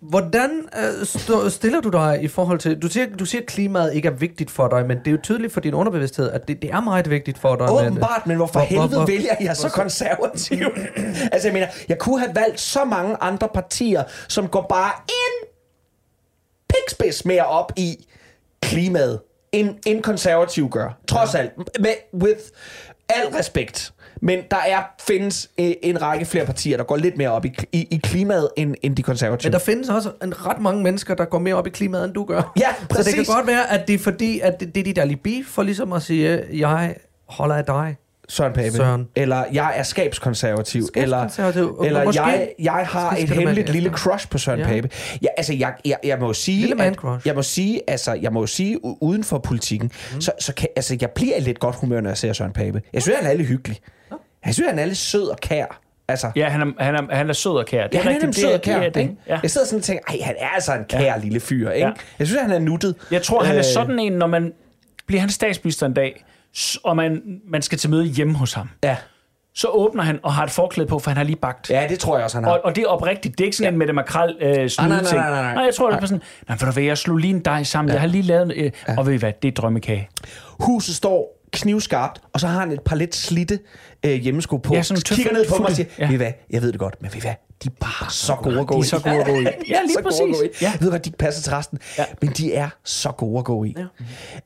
Hvordan øh, stå, stiller du dig i forhold til... Du siger, du siger, at klimaet ikke er vigtigt for dig, men det er jo tydeligt for din underbevidsthed, at det, det er meget vigtigt for dig. men- Åbenbart, men hvorfor Hvor- hvor- helvede hvor- vælger jeg så konservativ? altså, jeg mener, jeg kunne have valgt så mange andre partier, som går bare en pikspids mere op i klimaet, end, end konservativ gør. Trods alt. Med, with al respekt. Men der er findes øh, en række flere partier, der går lidt mere op i, i, i klimaet, end, end de konservative. Men der findes også en ret mange mennesker, der går mere op i klimaet, end du gør. Ja, Så det præcis. kan godt være, at det er fordi, at det, det er dit alibi for ligesom at sige, jeg holder af dig. Søren Pape. Søren. Eller jeg er skabskonservativ. Skabskonservativ. Eller, eller Måske jeg, jeg har skal et hemmeligt lille crush på Søren Ja. Pape. Ja, altså, jeg, jeg, jeg må jo sige... Lille man at- crush. Jeg må sige, altså, jeg må jo sige, uden for politikken, mm. så, så kan, altså, jeg bliver i lidt godt humør, når jeg ser Søren Pape. Jeg synes, han er lidt hyggelig. Jeg synes, han er lidt sød og kær. Altså, Ja, han er, han er, han er sød og kær. Det Ja, er han er rigtigt. sød og det, er- kær. det, er ikke? det. Ja. Jeg sidder sådan og tænker, ej, han er altså en kær ja. lille fyr, ikke? Ja. Jeg synes, han er nuttet. Jeg tror, han er Øh, sådan en, når man bliver han statsminister en dag, og man, man skal til møde hjemme hos ham. Ja. Så åbner han og har et forklæde på, for han har lige bagt. ja, det tror jeg også, han har. Og, og det er oprigtigt. Det er ikke sådan en med det makrel øh, snude nej, nej, nej, nej. nej, jeg tror, det er sådan, nej, for du ved, jeg slog lige en dej sammen. Ja. Jeg har lige lavet, øh, ja. og ved I hvad, det er drømmekage. Huset står knivskarpt, og så har han et par lidt slitte øh, hjemmesko på. Ja, sådan kigger ned på mig og siger, Ja. ved hvad, jeg ved det godt, men ved hvad, de er bare så gode at gå De i. er så gode at gå i. Ja, lige så gode at gå i. præcis. Ja. Jeg ved godt, de ikke passer til resten, Ja. men de er så gode at gå i.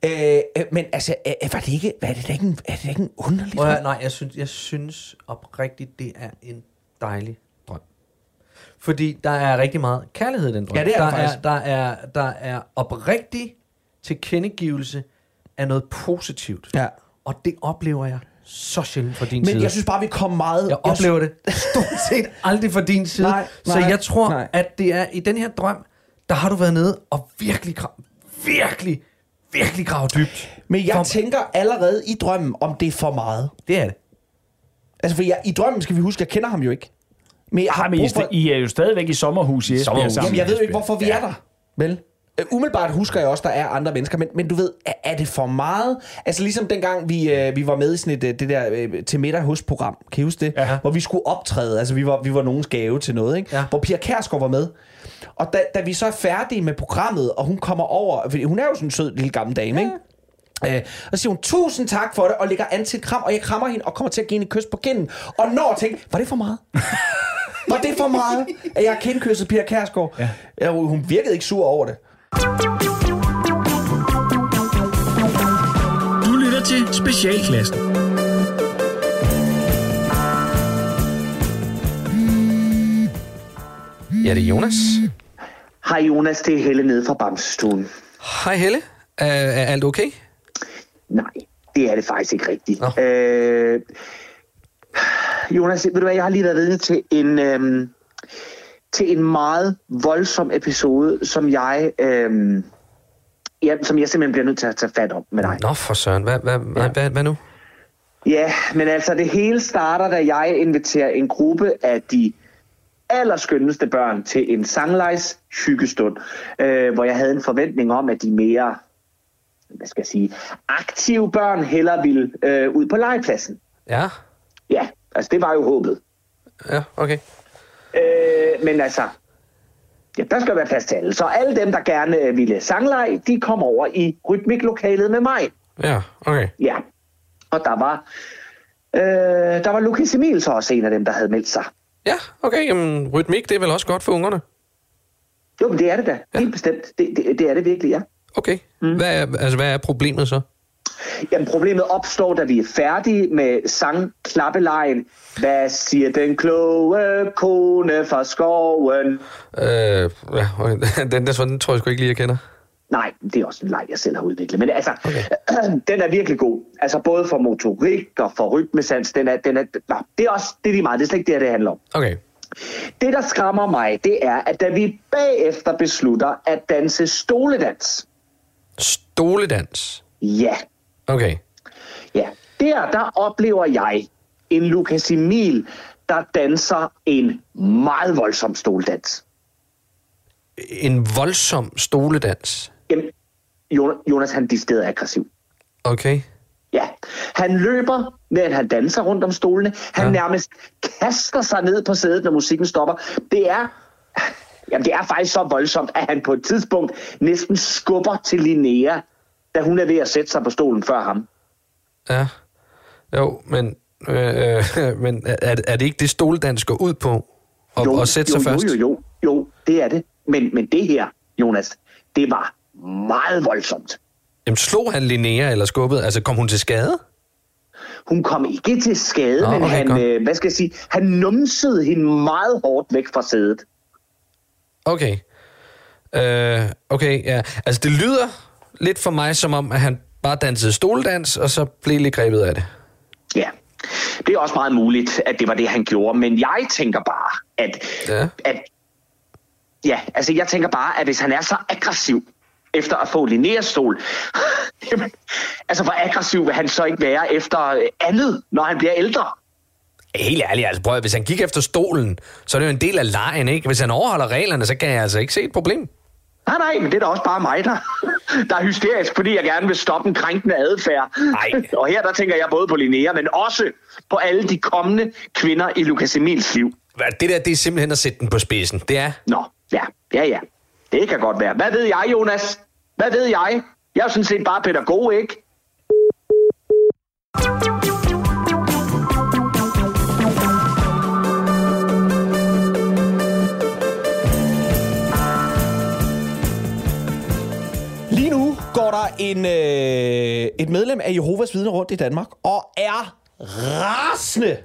Ja. Øh, øh, men altså, øh, var det ikke, var det da ikke en, er det da ikke en underlig drøm? nej, jeg synes, jeg synes oprigtigt, det er en dejlig drøm. Fordi der er rigtig meget kærlighed i den drøm. Ja, det er der der, er, der, er, der er oprigtig tilkendegivelse af noget positivt. Ja. Og det oplever jeg så sjældent fra din Men side. jeg synes bare, vi kom meget... Jeg oplever det stort set aldrig fra din side. Nej, så nej, jeg tror, nej. at det er i den her drøm, der har du været nede og virkelig, virkelig, virkelig gravet dybt. Men jeg For- tænker allerede i drømmen, om det er for meget. Det er det. Altså, for jeg, i drømmen skal vi huske, jeg kender ham jo ikke. Men jeg har Har men I, for... I er jo stadigvæk i sommerhus i Esbjerg Sommerhus. sammen. Jamen, jeg ved jo ikke, hvorfor vi er der. Vel? Øh, Umiddelbart husker jeg også, der er andre mennesker, men, men du ved, er, er det for meget? Altså ligesom dengang, vi, øh, vi var med i sådan et, øh, det der øh, til middag hos program, kan I huske det? Ja. Hvor vi skulle optræde, altså vi var, vi var nogens gave til noget, ikke? Ja. Hvor Pia Kærsgaard var med. Og da, da vi så er færdige med programmet, og hun kommer over, fordi hun er jo sådan en sød lille gammel dame, ikke? Øh, og så siger hun, tusind tak for det, og lægger an til et kram, og jeg krammer hende, og kommer til at give hende et kys på kinden. Og når tænkte, var det for meget? var det for meget, at jeg kindkyssede Pia Kærsgaard? Ja. Ja, hun virkede ikke sur over det. Du lytter til Specialklassen. Ja, det er Jonas. Hej Jonas, det er Helle nede fra Bamsestuen. Hej Helle. Er, er alt okay? Nej, det er det faktisk ikke rigtigt. Nå. Øh, Jonas, ved du hvad, jeg har lige været vidne til en, øhm, til en meget voldsom episode, som jeg, øhm, ja, som jeg simpelthen bliver nødt til at tage fat om med dig. Nå for søren. Hvad, hvad, hvad, hvad, hvad nu? Ja, men altså det hele starter, da jeg inviterer en gruppe af de allerskønneste børn til en sanglejs hyggestund, øh, hvor jeg havde en forventning om, at de mere, hvad skal jeg sige, aktive børn hellere ville øh, ud på legepladsen. Ja, Ja, altså det var jo håbet. ja, okay. Øh, men altså, ja, der skal være plads til alle. Så alle dem, der gerne øh, ville sangleje, de kom over i rytmiklokalet med mig. Ja, okay. Ja, og der var, øh, der var Lukas Emil så også en af dem, der havde meldt sig. Ja, okay. Jamen, rytmik, det er vel også godt for ungerne? Jo, men det er det da. Helt bestemt. Det, det, det er det virkelig, ja. Okay. Mm. Hvad, er, altså, hvad er problemet så? Jamen, problemet opstår, da vi er færdige med sangklappelejen. Hvad siger den kloge kone fra skoven? Øh, ja, den, der, den tror jeg sgu ikke lige, jeg kender. Nej, det er også en leg, jeg selv har udviklet. Men altså, okay. den er virkelig god. Altså både for motorik og for rytmesans. Den er, den er, nå, det er også det er lige meget. Det er slet ikke det, det handler om. Okay. Det, der skræmmer mig, det er, at da vi bagefter beslutter at danse stoledans. Stoledans. Ja, Okay. ja. Der, der oplever jeg en Lukas Emil, der danser en meget voldsom stoledans. En voldsom stoledans. Jamen, Jo- Jonas, han er aggressiv. Okay. Ja, han løber, men han danser rundt om stolene. Han ja. nærmest kaster sig ned på sædet, når musikken stopper. Det er, jamen, det er faktisk så voldsomt, at han på et tidspunkt næsten skubber til Linnea, da hun er ved at sætte sig på stolen før ham. Ja. Jo, men, øh, øh, men er, er det ikke det stoledans går ud på? At, Jo, at sætte jo, sig først? Jo, jo, jo, jo, det er det. Men, men det her, Jonas, det var meget voldsomt. Jamen, slog han Linnea eller skubbede? Altså, kom hun til skade? Hun kom ikke til skade, Nå, men han, godt. øh, hvad skal jeg sige, han numsede hende meget hårdt væk fra sædet. Okay. Øh, okay, ja. Altså, det lyder lidt for mig som om, at han bare dansede stoledans, og så blev lidt grebet af det. Ja, det er også meget muligt, at det var det, han gjorde. Men jeg tænker bare, at... Ja. at ja, altså jeg tænker bare, at hvis han er så aggressiv efter at få Linneas stol, jamen, altså hvor aggressiv vil han så ikke være efter andet, når han bliver ældre? Helt ærligt, altså prøv at, hvis han gik efter stolen, så er det jo en del af lejen, ikke? Hvis han overholder reglerne, så kan jeg altså ikke se et problem. Nej, nej, men det er da også bare mig, der, der er hysterisk, fordi jeg gerne vil stoppe en krænkende adfærd. Nej. Og her der tænker jeg både på Linnea, men også på alle de kommende kvinder i Lukas Emils liv. Det der, det er simpelthen at sætte den på spidsen. Det er... Nå, ja, ja, ja. Det kan godt være. Hvad ved jeg, Jonas? Hvad ved jeg? Jeg er sådan set bare pædagog, ikke? Går der en, øh, et medlem af Jehovas vidner rundt i Danmark og er rasende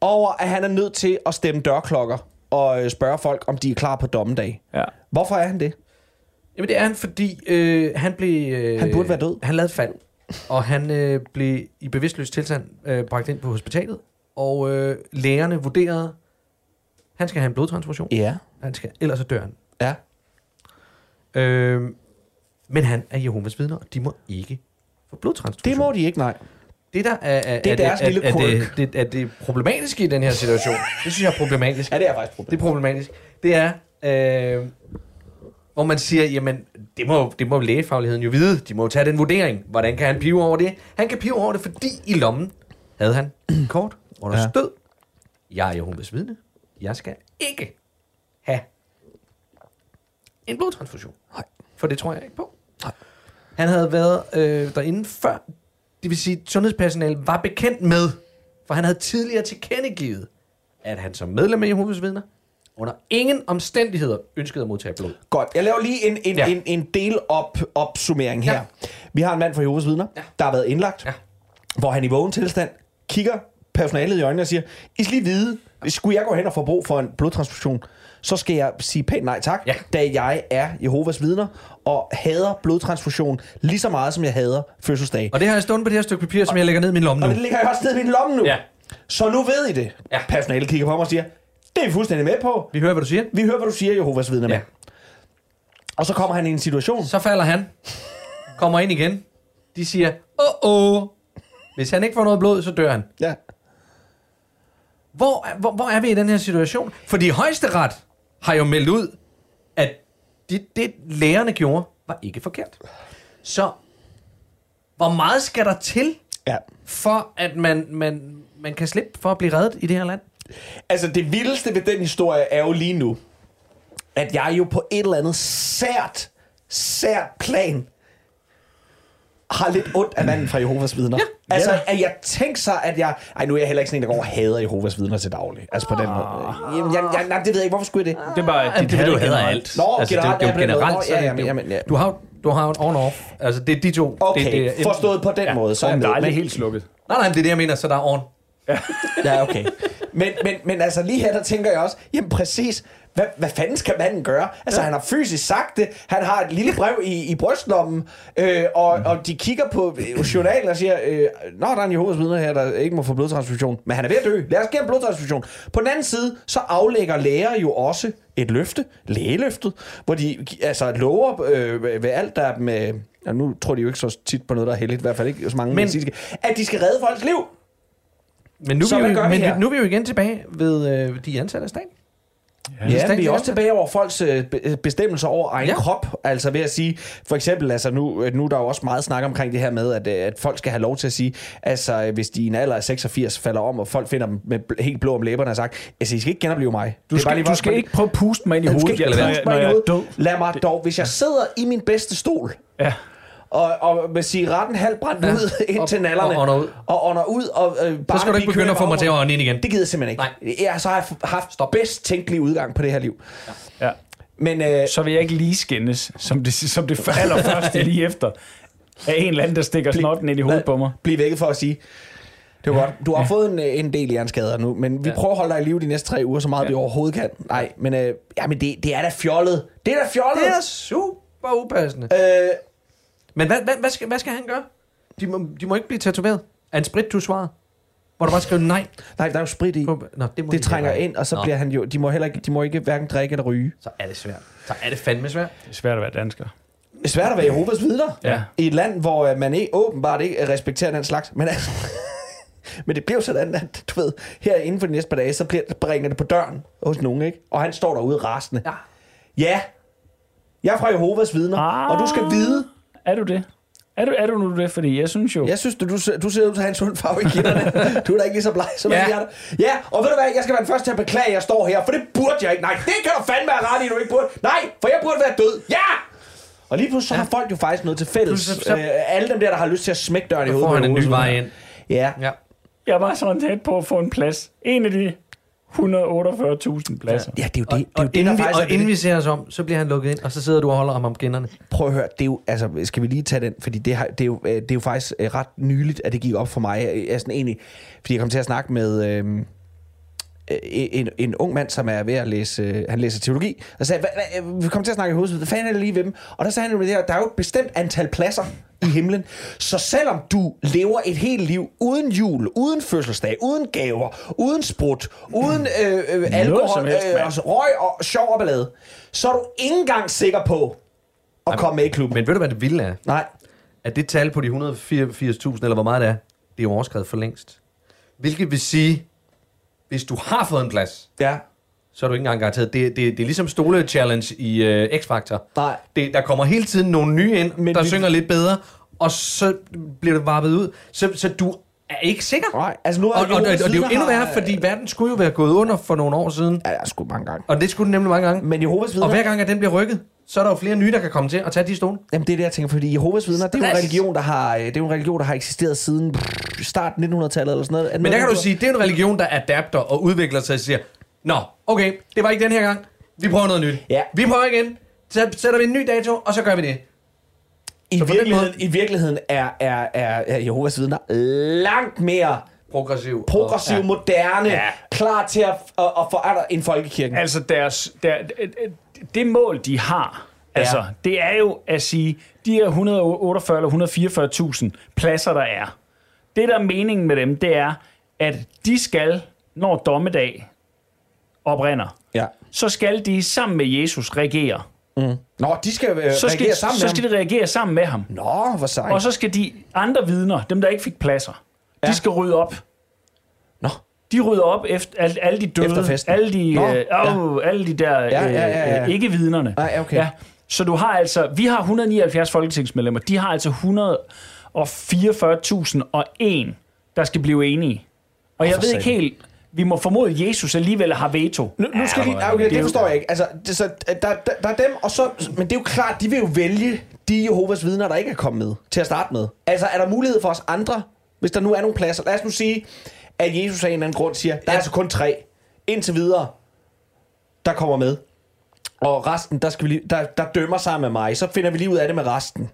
over, at han er nødt til at stemme dørklokker og øh, spørge folk, om de er klar på dommedag. Ja. Hvorfor er han det? Jamen det er han, fordi øh, han blev... Øh, Han burde være død. Han lavede et fald, og han øh, blev i bevidstløs tilstand øh, bragt ind på hospitalet, og øh, lægerne vurderede, han skal have en blodtransfusion. Ja. Han skal, ellers så dør han. Ja. Øh, men han er Jehovas vidner, og de må ikke få blodtransfusion. Det må de ikke, nej. Det der er, er, Det er deres er, lille er, er, det, det, er det problematiske i den her situation. Det synes jeg er problematisk. Ja, det er faktisk Det er problematisk. Det er, øh, hvor man siger, jamen, det må, det må lægefagligheden jo vide. De må jo tage den vurdering. Hvordan kan han pive over det? Han kan pive over det, fordi i lommen havde han kort, hvor der ja. stod, jeg er Jehovas vidne. Jeg skal ikke have en blodtransfusion. Nej. For det tror jeg ikke på. Nej. Han havde været øh, derinde før, det vil sige, at sundhedspersonalet var bekendt med, for han havde tidligere tilkendegivet, at han som medlem af Jehovas vidner under ingen omstændigheder ønskede at modtage blod. Godt, jeg laver lige en, en, ja. En, en del op, opsummering her. Ja. Vi har en mand fra Jehovas vidner, ja. Der har været indlagt, ja. Hvor han i vågen tilstand kigger personalet i øjnene og siger, I skal lige vide, hvis skulle jeg gå hen og få brug for en blodtransfusion, så skal jeg sige pænt nej tak, Ja. da jeg er Jehovas vidner og hader blodtransfusion lige så meget, som jeg hader fødselsdag. Og det har jeg stående på det her stykke papir, som jeg lægger ned i min lomme Og nu. det ligger jeg også nede i min lomme nu. Ja. Så nu ved I det. Ja. Personalet kigger på mig og siger, det er vi fuldstændig med på. Vi hører, hvad du siger. Vi hører, hvad du siger, Jehovas vidner. Ja. Og så kommer han i en situation, Så falder han, kommer ind igen. De siger, åh, åh. Hvis han ikke får noget blod, så dør han. ja, Hvor, hvor, hvor er vi i den her situation? Fordi højesteret har jo meldt ud, at det, det lærerne gjorde, var ikke forkert. Så hvor meget skal der til, ja. for at man, man, man kan slippe for at blive reddet i det her land? Altså, det vildeste ved den historie er jo lige nu, at jeg jo på et eller andet sært, sært plan har lidt ondt af manden fra Jehovas vidner. Ja, altså, at jeg tænker sig, at jeg... Ej, nu er jeg heller ikke sådan en, der går og hader Jehovas vidner til daglig. Altså på den måde. Jamen, jeg, jeg, nej, det ved jeg ikke. Hvorfor skulle jeg det? Det er bare Ja, det vil had du hader alt. Nå, altså, generelt, det, er ja, den måde. generelt. Så ja, er det jamen, jamen, ja. Du har, du har en on-off. Altså, det er de to. Okay, det, det, forstået på den ja. måde. Så er der er aldrig helt slukket. Nej, nej, det er det, jeg mener, så der er on. Ja, okay. Men, men, men altså lige her, der tænker jeg også, jamen præcis, hvad, hvad fanden skal manden gøre? Altså, ja. han har fysisk sagt det, han har et lille brev i, i brystlommen, øh, og, Mhm. og de kigger på øh, journalen og siger, øh, Nå, der er en Jehovas vidner her, der ikke må få blodtransfusion, men han er ved at dø, lad os give ham blodtransfusion. På den anden side, så aflægger læger jo også et løfte, lægeløftet, hvor de altså lover øh, ved alt, der er med... Ja, nu tror de jo ikke så tit på noget, der er heldigt, i hvert fald ikke så mange Men- medicinske, at de skal redde folks liv. Men nu, Så vi, jo, men nu er vi jo igen tilbage ved øh, de ansatte af staten. Ja, vi er også tilbage over folks øh, be- bestemmelser over egen ja. Ja. krop. Altså ved at sige, for eksempel, altså nu, øh, nu er der jo også meget snak omkring det her med, at, øh, at folk skal have lov til at sige, altså øh, hvis de i en alder af 86 falder om, og folk finder dem med helt blå om læberne og sagt, altså I skal ikke genopleve mig. Du skal, du skal ikke prøve at puste mig ind i du skal hovedet, ikke puste mig når i hovedet. Lad mig dog, hvis jeg sidder i min bedste stol, Ja. Og, og med cigaretten halvt brændt ja. Ja. ud ind Og- til nallerne, og ånder ud. og ånder ud, og øh, bare Så skal du ikke begynde at få mig til at ånde ind igen. Det gider jeg simpelthen ikke. Jeg så har jeg haft Stop. bedst tænkelig udgang på det her liv. Ja. Men øh, Så vil jeg ikke lige skændes, som det, som det allerførste lige efter, af en eller anden, der stikker snotten ind i hovedet på mig. blive vækket for at sige, det var godt. Du har ja. fået en, øh, en del hjernskader nu, men vi ja. Ja. prøver at holde dig i live de næste tre uger, så meget ja. vi overhovedet kan. Nej, men, øh, ja, men det, det er da fjollet. Det er da fjollet. Det er super upassende. Øh, Men hvad, hvad, hvad, skal, hvad skal han gøre? De må, de må ikke blive tatoveret af en sprit, du svarer. Hvor du bare skriver nej. nej, der er jo sprit i. På, nå, det må Det de trænger ind, og så Nå, bliver han jo... De må heller ikke, de må ikke hverken drikke eller ryge. Så er det svært. Så er det fandme svært. Det er svært at være dansker. Det er svært at være Jehovas vidner. Ja. I et land, hvor øh, man ikke, åbenbart ikke respekterer den slags. Men, altså, men det bliver jo sådan, at du ved, her inden for de næste par dage, så bliver, bringer det på døren hos nogen, ikke? Og han står derude rasende. Ja. Ja, jeg er fra Jehovas vidner, Ah. og du skal vide, Er du det? Er du, er du nu det? Fordi jeg synes jo... Jeg synes, du, du, ser- du ser ud til at have en sund farve i kinderne. du er da ikke lige så bleg som Ja. ja. jeg er. Ja, og ved du hvad, jeg skal være den første til at beklage, at jeg står her, for det burde jeg ikke. Nej, det kan du fandme have ret i, du ikke burde. Nej, for jeg burde være død. Ja! Og lige pludselig så har folk jo faktisk noget til fælles. Pludselig så- Øh, alle dem der, der har lyst til at smække døren i Så hovedet. får han på en ny vej ind. Ja. Ja. Jeg var sådan tæt på at få en plads. En af de 148.000 pladser. Ja, det er jo det. Og, det, er jo og, det, inden, vi, er og inden vi ser os om, så bliver han lukket ind, og så sidder du og holder ham om kinderne. Prøv at høre, det er jo, altså, skal vi lige tage den, fordi det, har, det, er, jo, øh, det er jo faktisk øh, ret nyligt, at det gik op for mig. Jeg er sådan egentlig, fordi jeg kom til at snakke med, øh, øh, en, en ung mand, som er ved at læse, øh, han læser teologi, og sagde, "Hva- hva- vi kommer til at snakke i hovedet, hvad fanden er det lige ved dem? Og der sagde han jo der er jo et bestemt antal pladser i himlen, så selvom du lever et helt liv uden jul, uden fødselsdag, uden gaver, uden sprut, uden øh, øh, alkohol, helst, øh, altså, røg og sjov og ballade, så er du ikke engang sikker på at komme med i klubben. Men ved du, hvad det vilde er? Nej. At det tal på de 184.000, eller hvor meget det er, det er jo overskrevet for længst. Hvilket vil sige, hvis du har fået en plads, Ja. Så er du ikke engang garanteret. Det, det, det er ligesom stole-challenge i uh, X-Factor. Nej. Det, der kommer hele tiden nogle nye ind, Men der vi- synger lidt bedre, og så bliver det varpet ud. Så, så du er ikke sikker. Nej, altså nu er og, og, og, og det er jo endnu værre, fordi verden skulle jo være gået under for nogle år siden. Ja, det er sgu mange gange. Og det skulle den nemlig mange gange. Men Jehovas vidner... Og hver gang, at den bliver rykket, så er der jo flere nye, der kan komme til at tage de stole. Jamen det er det, jeg tænker, fordi Jehovas vidner, det er en religion, der har, øh, det er jo en religion, der har eksisteret siden pff, start 1900-tallet eller sådan noget. Men der kan du sige, det er en religion, der adapter og udvikler sig og siger, Nå, okay, det var ikke den her gang. Vi prøver noget nyt. Ja. Vi prøver igen. Så sætter vi en ny dato, og så gør vi det. I virkeligheden, måde- I virkeligheden er, er, er, er Jehovas vidner langt mere Progressiv. progressiv, Og- ja. moderne, Ja. klar til at, at, at forandre en folkekirken. Altså, deres, der, det mål, de har, ja. altså, det er jo at sige, de her 148 eller 144.000 pladser, der er, det, der er meningen med dem, det er, at de skal, når dommedag oprinder, Ja. så skal de sammen med Jesus regere. Nå, de skal øh, Så skal, reagere sammen så med skal ham. de reagere sammen med ham. Nå, hvor sejt. Og så skal de andre vidner, dem der ikke fik pladser, ja. Ja. de skal rydde op. Nå. De rydder op efter alle, alle de døde, alle de, Nå, øh, ja. alle de der Ja, ja, ja, ja. øh, ikke-vidnerne. Ja, okay. Ja. Så du har altså, vi har 179 folketingsmedlemmer, de har altså 144.001, der skal blive enige. Og jeg ved ikke helt, vi må formode, at Jesus alligevel har veto. Nu, nu skal ja, lige, okay, det forstår jeg ikke. Altså, det, så, der, der, der er dem, og så, men det er jo klart, de vil jo vælge de Jehovas vidner, der ikke er kommet med, til at starte med. Altså, er der mulighed for os andre, hvis der nu er nogle pladser? Lad os nu sige, at Jesus af en eller anden grund siger, der er altså kun tre, indtil videre, der kommer med. Og resten, der, skal vi lige, der, der dømmer sammen med mig. Så finder vi lige ud af det med resten.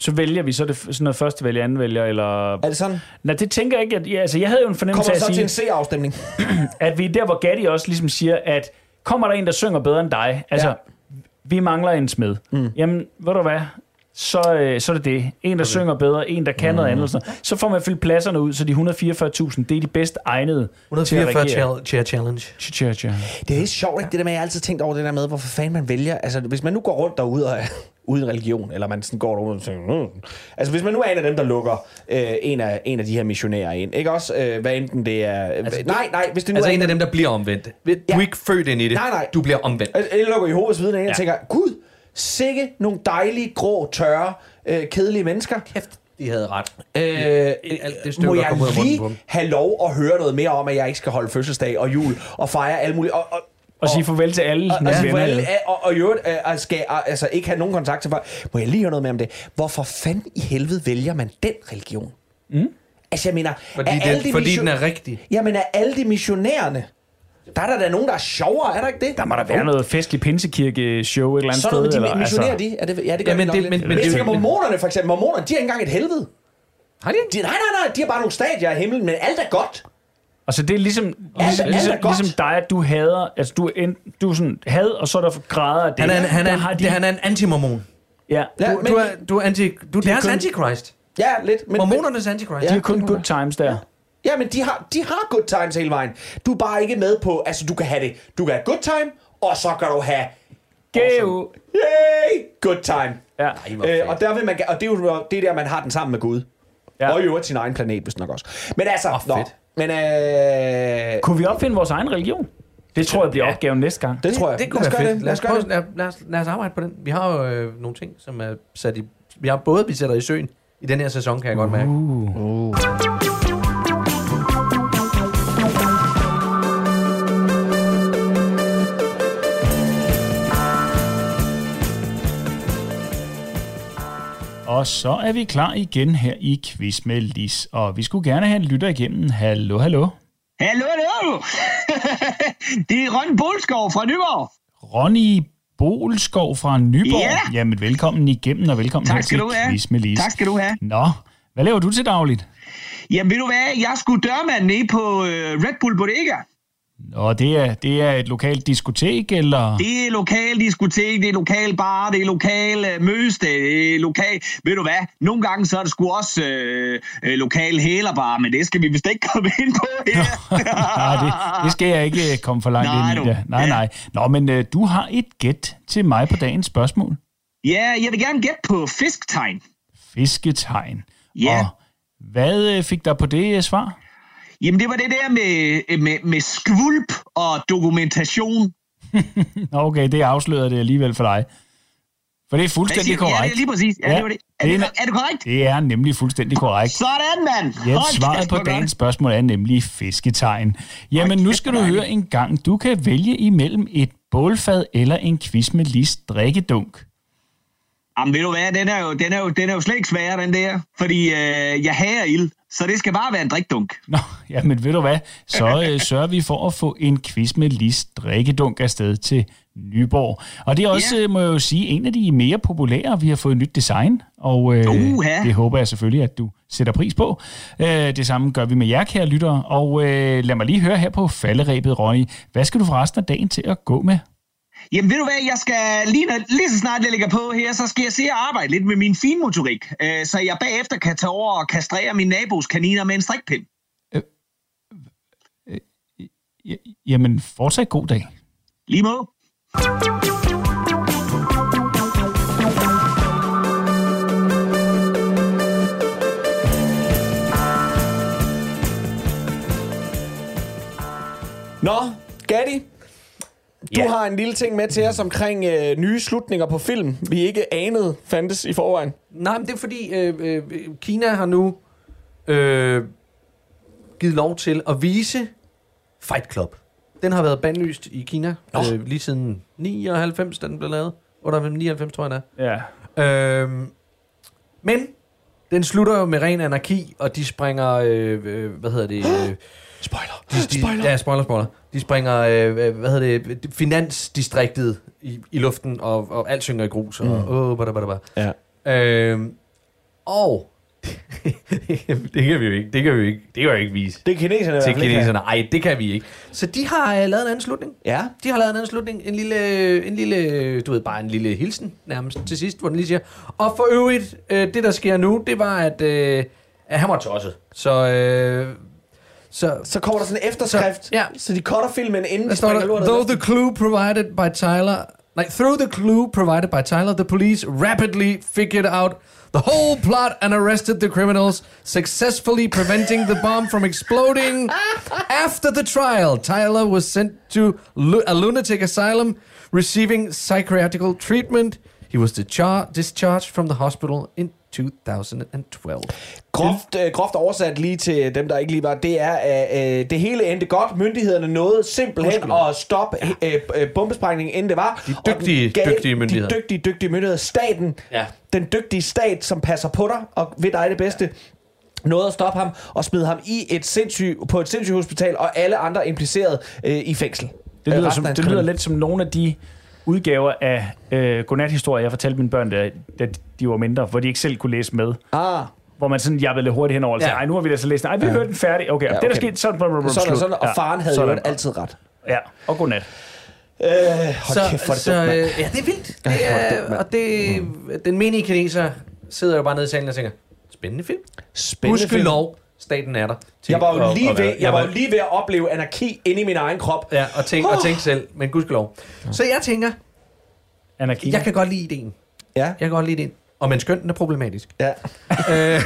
Så vælger vi, så det sådan noget første vælger, anden vælger, eller... Er det sådan? Nej, det tænker jeg ikke. At, ja, altså, jeg havde jo en fornemmelse Kommer af så at til sige, en C-afstemning? at vi er der, hvor Gatti også ligesom siger, at kommer der en, der synger bedre end dig, altså, Ja. vi mangler en smed. Mm. Jamen, ved du hvad, så, øh, så er det det. En, der okay. synger bedre, en, der kan mm. noget andet. Sådan. Så får man fyldt pladserne ud, så de 144.000, det er de bedst egnede til at 144 regere. chal- chair challenge. Tja, tja. Det er sjovt, ikke? Det der med, jeg har altid tænkt over det der med, hvorfor fanden man vælger. Altså, hvis man nu går rundt derude og er ude i en religion, eller man sådan går derude og tænker, mm. Altså, hvis man nu er en af dem, der lukker øh, en, af, en af de her missionærer ind, ikke også? Øh, hvad enten det er... Altså, nej, nej, hvis det nu Altså er en af dem, der bliver omvendt. Du er Ja. ikke født ind i det. Nej, nej. Du bliver omvendt. Altså, Jeg lukker Jehovas vidner ind ja. Ja. og tænker, gud, sikke nogle dejlige, grå, tørre, øh, kedelige mennesker. Kæft, de havde ret. Øh, alt det støv, må jeg lige have lov at høre noget mere om, at jeg ikke skal holde fødselsdag og jul og fejre alle mulige... Og, og, Og sige farvel til alle og, sige venner. farvel, jo. og, og i øvrigt øh, skal øh, altså ikke have nogen kontakt til folk. Må jeg lige høre noget mere om det? Hvorfor fanden i helvede vælger man den religion? Mm? Altså jeg mener, Fordi, er alle de den, fordi den er rigtig. Jamen er alle de missionærerne, der er der da nogen, der er sjovere, er der ikke det? Der må der være noget festlig pinsekirke-show et eller andet Så er sted. noget, de missionerer altså, de? Er det, ja, det gør Ja, men de nok det- lidt. men- men, men jeg det- tænker, men- mormonerne for eksempel, mormonerne, de har ikke engang et helvede. Har de? De, nej, nej, nej, de har bare nogle stadier af himlen, men alt er godt. Altså det er ligesom, Alt- ligesom, alt er ligesom, godt. ligesom dig, at du hader, altså du er, en, du er sådan had, og så er der grader af det. Han er, en- han, er, har de, det, han er en antimormon. ja, Ja, Du, men, du, er, du er, anti, du er deres kun- antichrist. ja, lidt. Men, Mormonernes antichrist. de har kun good times der. Ja, men de har, de har good times hele vejen. Du er bare ikke med på, altså du kan have det. Du kan have good time, og så kan du have Geo. yay, good time. Ja. Øh, og, der vil man, og det er jo det er der, man har den sammen med Gud. Ja. Ja. Og i øvrigt sin egen planet, hvis nok også. Men altså, nå, fedt. men øh, Kunne vi opfinde vores egen religion? Det tror jeg bliver opgaven næste gang. det tror jeg. Det kunne lad os være fedt. det. Lad os, prøve, det. lad, lad, os, lad os arbejde på den. Vi har jo øh, nogle ting, som er sat i... Vi har både, vi sætter i søen i den her sæson, kan jeg godt mærke. Og så er vi klar igen her i Quiz med Lis. Og vi skulle gerne have en lytter igennem. Hallo, hallo. Hallo, hallo! det er Ron Bolskov fra Nyborg. Ronny Bolskov fra Nyborg. Ja. Jamen, velkommen igennem, og velkommen Tak her skal til du have. Quiz med Lis. Tak skal du have. Nå, hvad laver du til dagligt? Jamen ved du hvad, jeg skulle dørmand nede på øh, Red Bull Bodega. Og det er, det er et lokalt diskotek, eller? Det er lokal diskotek, det er lokal bar, det er lokal øh, mødested, det er lokal... Ved du hvad? Nogle gange så er det sgu også øh, øh, lokal hælerbar, men det skal vi vist ikke komme ind på her. nej, det, det skal jeg ikke øh, komme for langt Nej, ind i. Det. Nej, nej. Nå, men øh, du har et gæt til mig på dagens spørgsmål. ja, jeg vil gerne gætte på fisktegn. Fisketegn. Ja. Og hvad fik der på det svar? Jamen, det var det der med, øh, med, med skvulp og dokumentation. Okay, det afslører det alligevel for dig. For det er fuldstændig du? Ja, korrekt. det er lige præcis. Ja, det var det. Er, det, er, er det korrekt? det er nemlig fuldstændig korrekt. Sådan, mand! Ja, svaret på dagens spørgsmål er nemlig fisketegn. Jamen, nu skal du høre en gang. Du kan vælge imellem et bålfad eller en quiz med list drikkedunk. Jamen, ved du hvad, den er jo, den er jo, den er jo slet ikke svær, den der. Fordi øh, jeg hager ild, så det skal bare være en drikdunk. Nå, jamen ved du hvad, så øh, sørger vi for at få en quiz med list drikkedunk afsted til Nyborg. Og det er også, ja. må jeg jo sige, en af de mere populære. Vi har fået nyt design, og øh, Uha. det håber jeg selvfølgelig, at du sætter pris på. Øh, det samme gør vi med jer, kære lyttere. Og øh, lad mig lige høre her på falderæbet, Ronny. Hvad skal du for resten af dagen til at gå med? Jamen ved du hvad, jeg skal lige, når, lige så snart jeg lægger på her, så skal jeg se og arbejde lidt med min finmotorik, øh, så jeg bagefter kan tage over og kastrere min nabos kaniner med en strikpind. J- Jamen, fortsat god dag. Lige må. Nå, Gatti, du Ja. har en lille ting med til os omkring øh, nye slutninger på film, vi ikke anede fandtes i forvejen. Nej, men det er fordi, øh, øh, Kina har nu øh, givet lov til at vise Fight Club. Den har været bandlyst i Kina øh, lige siden 99, da den blev lavet. 98, 99, tror jeg, den er. Ja. Øhm, men den slutter jo med ren anarki, og de springer, øh, øh, hvad hedder det? Øh, Spoiler. de, de, spoiler. Ja, spoiler, spoiler. De springer, øh, hvad hedder det, finansdistriktet i, i luften, og, og alt synger i grus, og Mm. åh, bada, bada, bada. Ja. Øhm, og det kan vi jo ikke, det kan vi jo ikke, det kan vi jo ikke vise. Det er kineserne Til kineserne, nej, det kan vi ikke. Så de har øh, lavet en anden slutning. Ja. De har lavet en anden slutning, en lille, en lille, du ved, bare en lille hilsen nærmest til sidst, hvor den lige siger, og for øvrigt, øh, det der sker nu, det var, at, øh, at han var tosset. Så, øh, så, Så kommer der sådan en efterskrift, Så- ja. så de cutter filmen inden de springer lortet. though the clue provided by Tyler, like, through the clue provided by Tyler, the police rapidly figured out the whole plot and arrested the criminals, successfully preventing the bomb from exploding. After the trial, Tyler was sent to lu- a lunatic asylum, receiving psychiatrical treatment. He was dischar- discharged from the hospital in 2012. Groft, øh, groft oversat lige til dem, der ikke lige var, det er, øh, øh, det hele endte godt. Myndighederne nåede simpelthen at stoppe øh, øh, bombesprængningen, inden det var. De Og den dygtige, dygtige myndigheder. De dygtige, dygtige myndigheder. Staten, Ja. den dygtige stat, som passer på dig og vil dig det bedste, nåede at stoppe ham og smide ham i et sindssyg, på et sindssygt hospital, og alle andre impliceret øh, i fængsel. Det Øh, lyder, resten som, det lyder lidt som nogle af de udgaver af øh, godnathistorier, jeg fortalte mine børn, da, da de var mindre, hvor de ikke selv kunne læse med. Ah, Hvor man sådan jabbede lidt hurtigt henover og sagde, Ja. nu har vi da så læst den. Ej, vi ja. hørte den færdig. Okay, ja, okay. det er der sket sådan. sådan, slut. og sådan, og faren havde sådan. jo altid ret. Ja, og godnat. Øh, hold så, kæft, er det så, dumt, mand. øh, ja, det er vildt. Det er, og det, den menige kineser sidder jo bare nede i salen og tænker, spændende film. Spændende Husk film. lov, staten er der. til Jeg var jo lige at ved, jeg var jo lige ved at opleve anarki inde i min egen krop. Ja, og tænk, og tænk selv, men gudskelov. Så jeg tænker, Anarki. jeg kan godt lide ideen. Ja. Jeg kan godt lide ideen. Og men skønt, den er problematisk. Ja. Øh,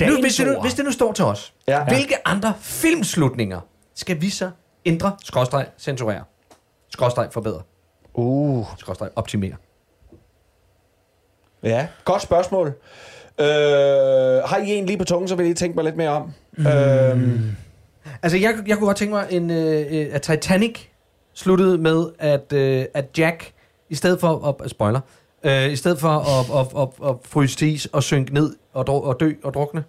nu, hvis, det nu, hvis det nu står til os, Ja. hvilke andre filmslutninger skal vi så ændre, skråstreg, censurere, skråstreg, forbedre, Uh. skråstreg, optimere? Ja, godt spørgsmål. Øh, har I en lige på tungen, så vil I tænke mig lidt mere om. Mm. Øhm, Altså, jeg, jeg kunne godt tænke mig, en, øh, øh, at Titanic sluttede med, at, øh, at Jack, i stedet for, at, spoiler, øh, i stedet for at, at, at, at fryse til is og synke ned og, dru- og dø og drukne,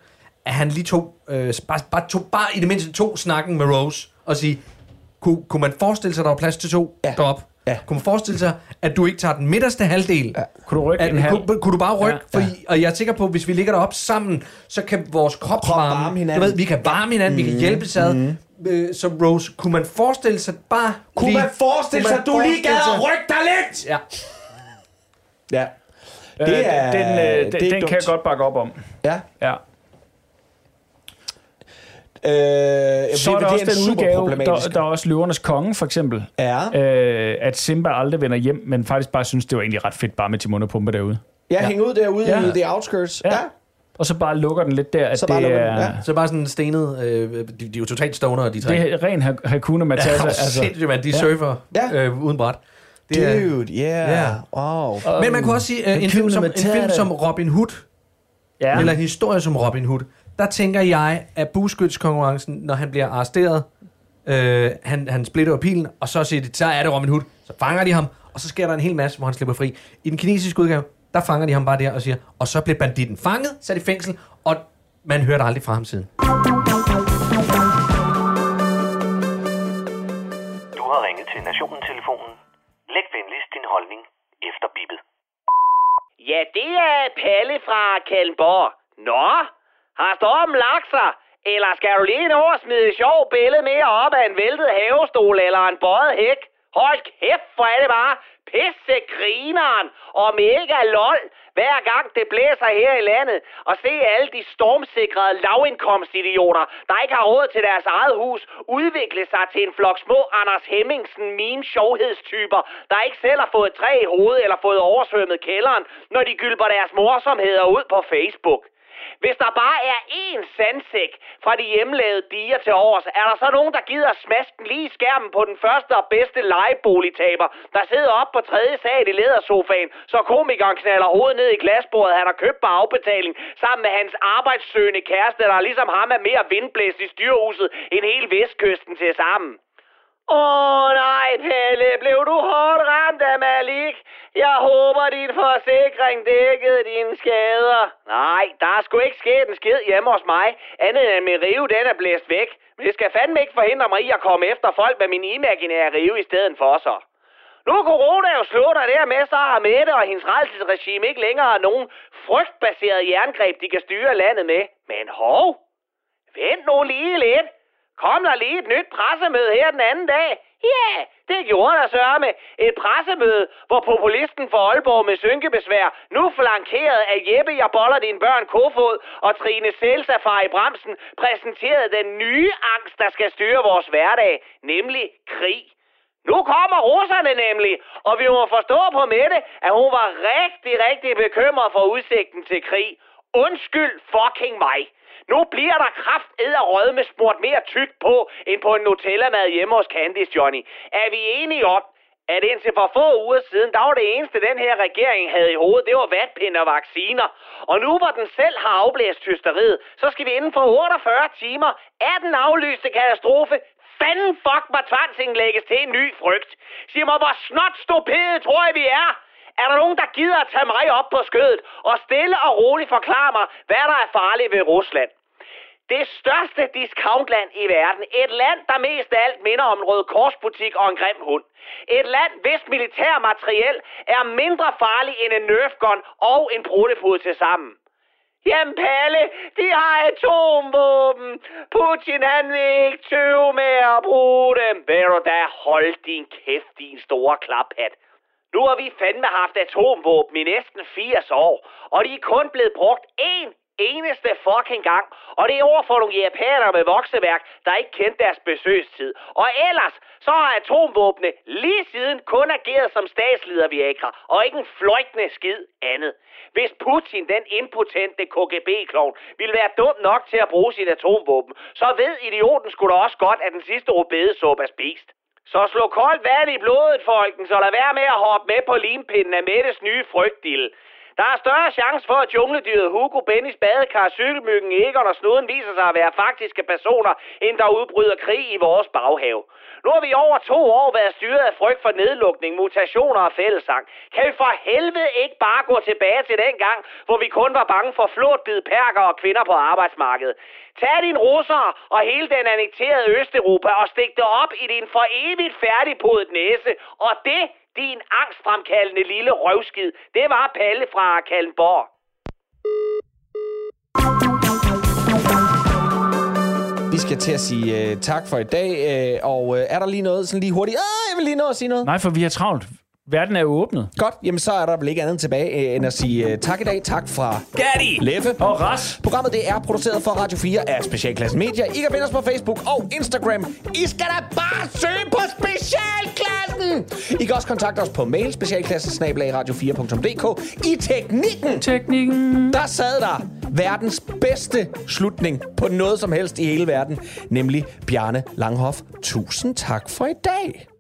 at han lige tog, øh, bare, bare, tog, bare i det mindste tog snakken med Rose og sige, kunne, kunne man forestille sig, at der var plads til to Ja. derop? Ja. Kunne man forestille sig, at du ikke tager den midterste halvdel? Ja. Kunne du rykke At, en halv? kunne, kunne du bare rykke? Ja. Fordi, og jeg er sikker på, at hvis vi ligger derop sammen, så kan vores krop, Krop varme varme hinanden. Du ved, vi kan varme hinanden, mm. vi kan hjælpes ad. Mm. øh, som Rose, kunne man forestille sig bare Kunne lige, man forestille kunne sig, at du lige gad at sig- rykke dig lidt? Ja. Ja. Øh, Det er- den, øh, den, det er den kan jeg dumt. godt bakke op om. Ja. Ja. Øh, Så er der også den udgave, der, der er også Løvernes Konge, for eksempel. Ja. Øh, at Simba aldrig vender hjem, men faktisk bare synes, det var egentlig ret fedt bare med Timon og Pumba derude. Ja, hænge ud derude Ja. i the outskirts. Ja. Ja. Og så bare lukker den lidt der, at Så det bare lukker den, er... ja. Så bare sådan stenet, øh, de, de er jo totalt stoner, de tre. Det er ren Ha- Hakuna Matata. ja, altså. sindssygt, man. De surfer Ja. øh, uden bræt. Det er, Dude, yeah. Ja. Wow. men man kunne også sige, øh, en, film som, en film som Robin Hood, Ja. eller en historie som Robin Hood, der tænker jeg, at bueskytskonkurrencen, når han bliver arresteret, øh, han, han splitter pilen, og så siger de, så er det Robin Hood. Så fanger de ham, og så sker der en hel masse, hvor han slipper fri. I den kinesiske udgave, der fanger de ham bare der og siger, og så blev banditten fanget, sat i fængsel, og man hørte aldrig fra ham siden. Du har ringet til Nationen-telefonen. Læg venligst din holdning efter bippet. Ja, det er Palle fra Kalmborg. Nå, har stormen lagt sig? Eller skal du lige nå at smide et sjovt billede mere op af en væltet havestol eller en bøjet hæk? Hold kæft, hvor er det bare pisse grineren og mega lol, hver gang det blæser her i landet. Og se alle de stormsikrede lavindkomstidioter, der ikke har råd til deres eget hus, udvikle sig til en flok små Anders Hemmingsen meme sjovhedstyper, der ikke selv har fået træ i hovedet eller fået oversvømmet kælderen, når de gylper deres morsomheder ud på Facebook. Hvis der bare er én sandsæk fra de hjemlavede diger til års, er der så nogen, der gider smaske lige i skærmen på den første og bedste lejeboligtaber, der sidder op på tredje sal i ledersofaen, så komikeren knaller hovedet ned i glasbordet, han har købt på afbetaling, sammen med hans arbejdssøgende kæreste, der ligesom ham er mere vindblæst i styrhuset end hele vestkysten til sammen. Åh nej, Pelle, blev du hårdt ramt af Malik? Jeg håber, din forsikring dækkede dine skader. Nej, der er sgu ikke sket en skid hjemme hos mig, andet end at min rive den er blæst væk. Men det skal fandme ikke forhindre mig i at komme efter folk med min imaginære rive i stedet for så. Nu er corona jo slut, og dermed så har Mette og hendes rejselsregime ikke længere nogen frygtbaseret jerngreb, de kan styre landet med. Men hov, vent nu lige lidt. Kom der lige et nyt pressemøde her den anden dag? Ja, det gjorde der sørme. Et pressemøde, hvor populisten for Aalborg med synkebesvær, nu flankeret af Jeppe, jeg boller din børn Kofod og Trine Selsafar i bremsen, præsenterede den nye angst, der skal styre vores hverdag, nemlig krig. Nu kommer russerne nemlig, og vi må forstå på Mette, at hun var rigtig, rigtig bekymret for udsigten til krig. Undskyld fucking mig. Nu bliver der kraft røde med smurt mere tykt på, end på en Nutella-mad hjemme hos Candice Johnny. Er vi enige om, at indtil for få uger siden, der var det eneste, den her regering havde i hovedet, det var vatpinde og vacciner. Og nu hvor den selv har afblæst hysteriet, så skal vi inden for 48 timer af den aflyste katastrofe fanden fuck mig tvangsindlægges til en ny frygt. Sig mig, hvor snot stupide tror jeg, vi er. Er der nogen, der gider at tage mig op på skødet og stille og roligt forklare mig, hvad der er farligt ved Rusland? Det største discountland i verden. Et land, der mest af alt minder om en rød korsbutik og en grim hund. Et land, hvis militær materiel er mindre farlig end en nerfgun og en bruttefod til sammen. Jamen Palle, de har atomvåben. Putin han vil ikke tøve med at bruge dem. Ved du da, hold din kæft, din store klaphat. Nu har vi fandme haft atomvåben i næsten 80 år, og de er kun blevet brugt én eneste fucking gang. Og det er over for nogle japanere med vokseværk, der ikke kendte deres besøgstid. Og ellers, så har atomvåbne lige siden kun ageret som statsleder Viagra, og ikke en fløjtende skid andet. Hvis Putin, den impotente KGB-klovn, ville være dum nok til at bruge sin atomvåben, så ved idioten skulle da også godt, at den sidste rubedesuppe er spist. Så slå koldt vand i blodet, folken, så lad være med at hoppe med på limpinden af Mettes nye frygtdille. Der er større chance for, at jungledyret Hugo, Bennys badekar, cykelmyggen, Egon og Snuden viser sig at være faktiske personer, end der udbryder krig i vores baghave. Nu har vi over to år været styret af frygt for nedlukning, mutationer og fællesang. Kan vi for helvede ikke bare gå tilbage til den gang, hvor vi kun var bange for flåtbid perker og kvinder på arbejdsmarkedet? Tag din russere og hele den annekterede Østeuropa og stik det op i din for evigt færdigpodet næse. Og det, din angstfremkaldende lille røvskid, det var Palle fra Kalmborg. Vi skal til at sige øh, tak for i dag. Øh, og øh, er der lige noget sådan lige hurtigt? Ah, jeg vil lige nå at sige noget. Nej, for vi har travlt. Verden er åbnet. Godt, jamen så er der vel ikke andet tilbage øh, end at sige øh, tak i dag. Tak fra Gatti, Leffe og Ras. Programmet det er produceret for Radio 4 af Specialklassen Media. I kan finde os på Facebook og Instagram. I skal da bare søge på Specialklassen! I kan også kontakte os på mail specialklassen radio4.dk. I teknikken, Teknikken. der sad der verdens bedste slutning på noget som helst i hele verden, nemlig Bjarne Langhoff. Tusind tak for i dag.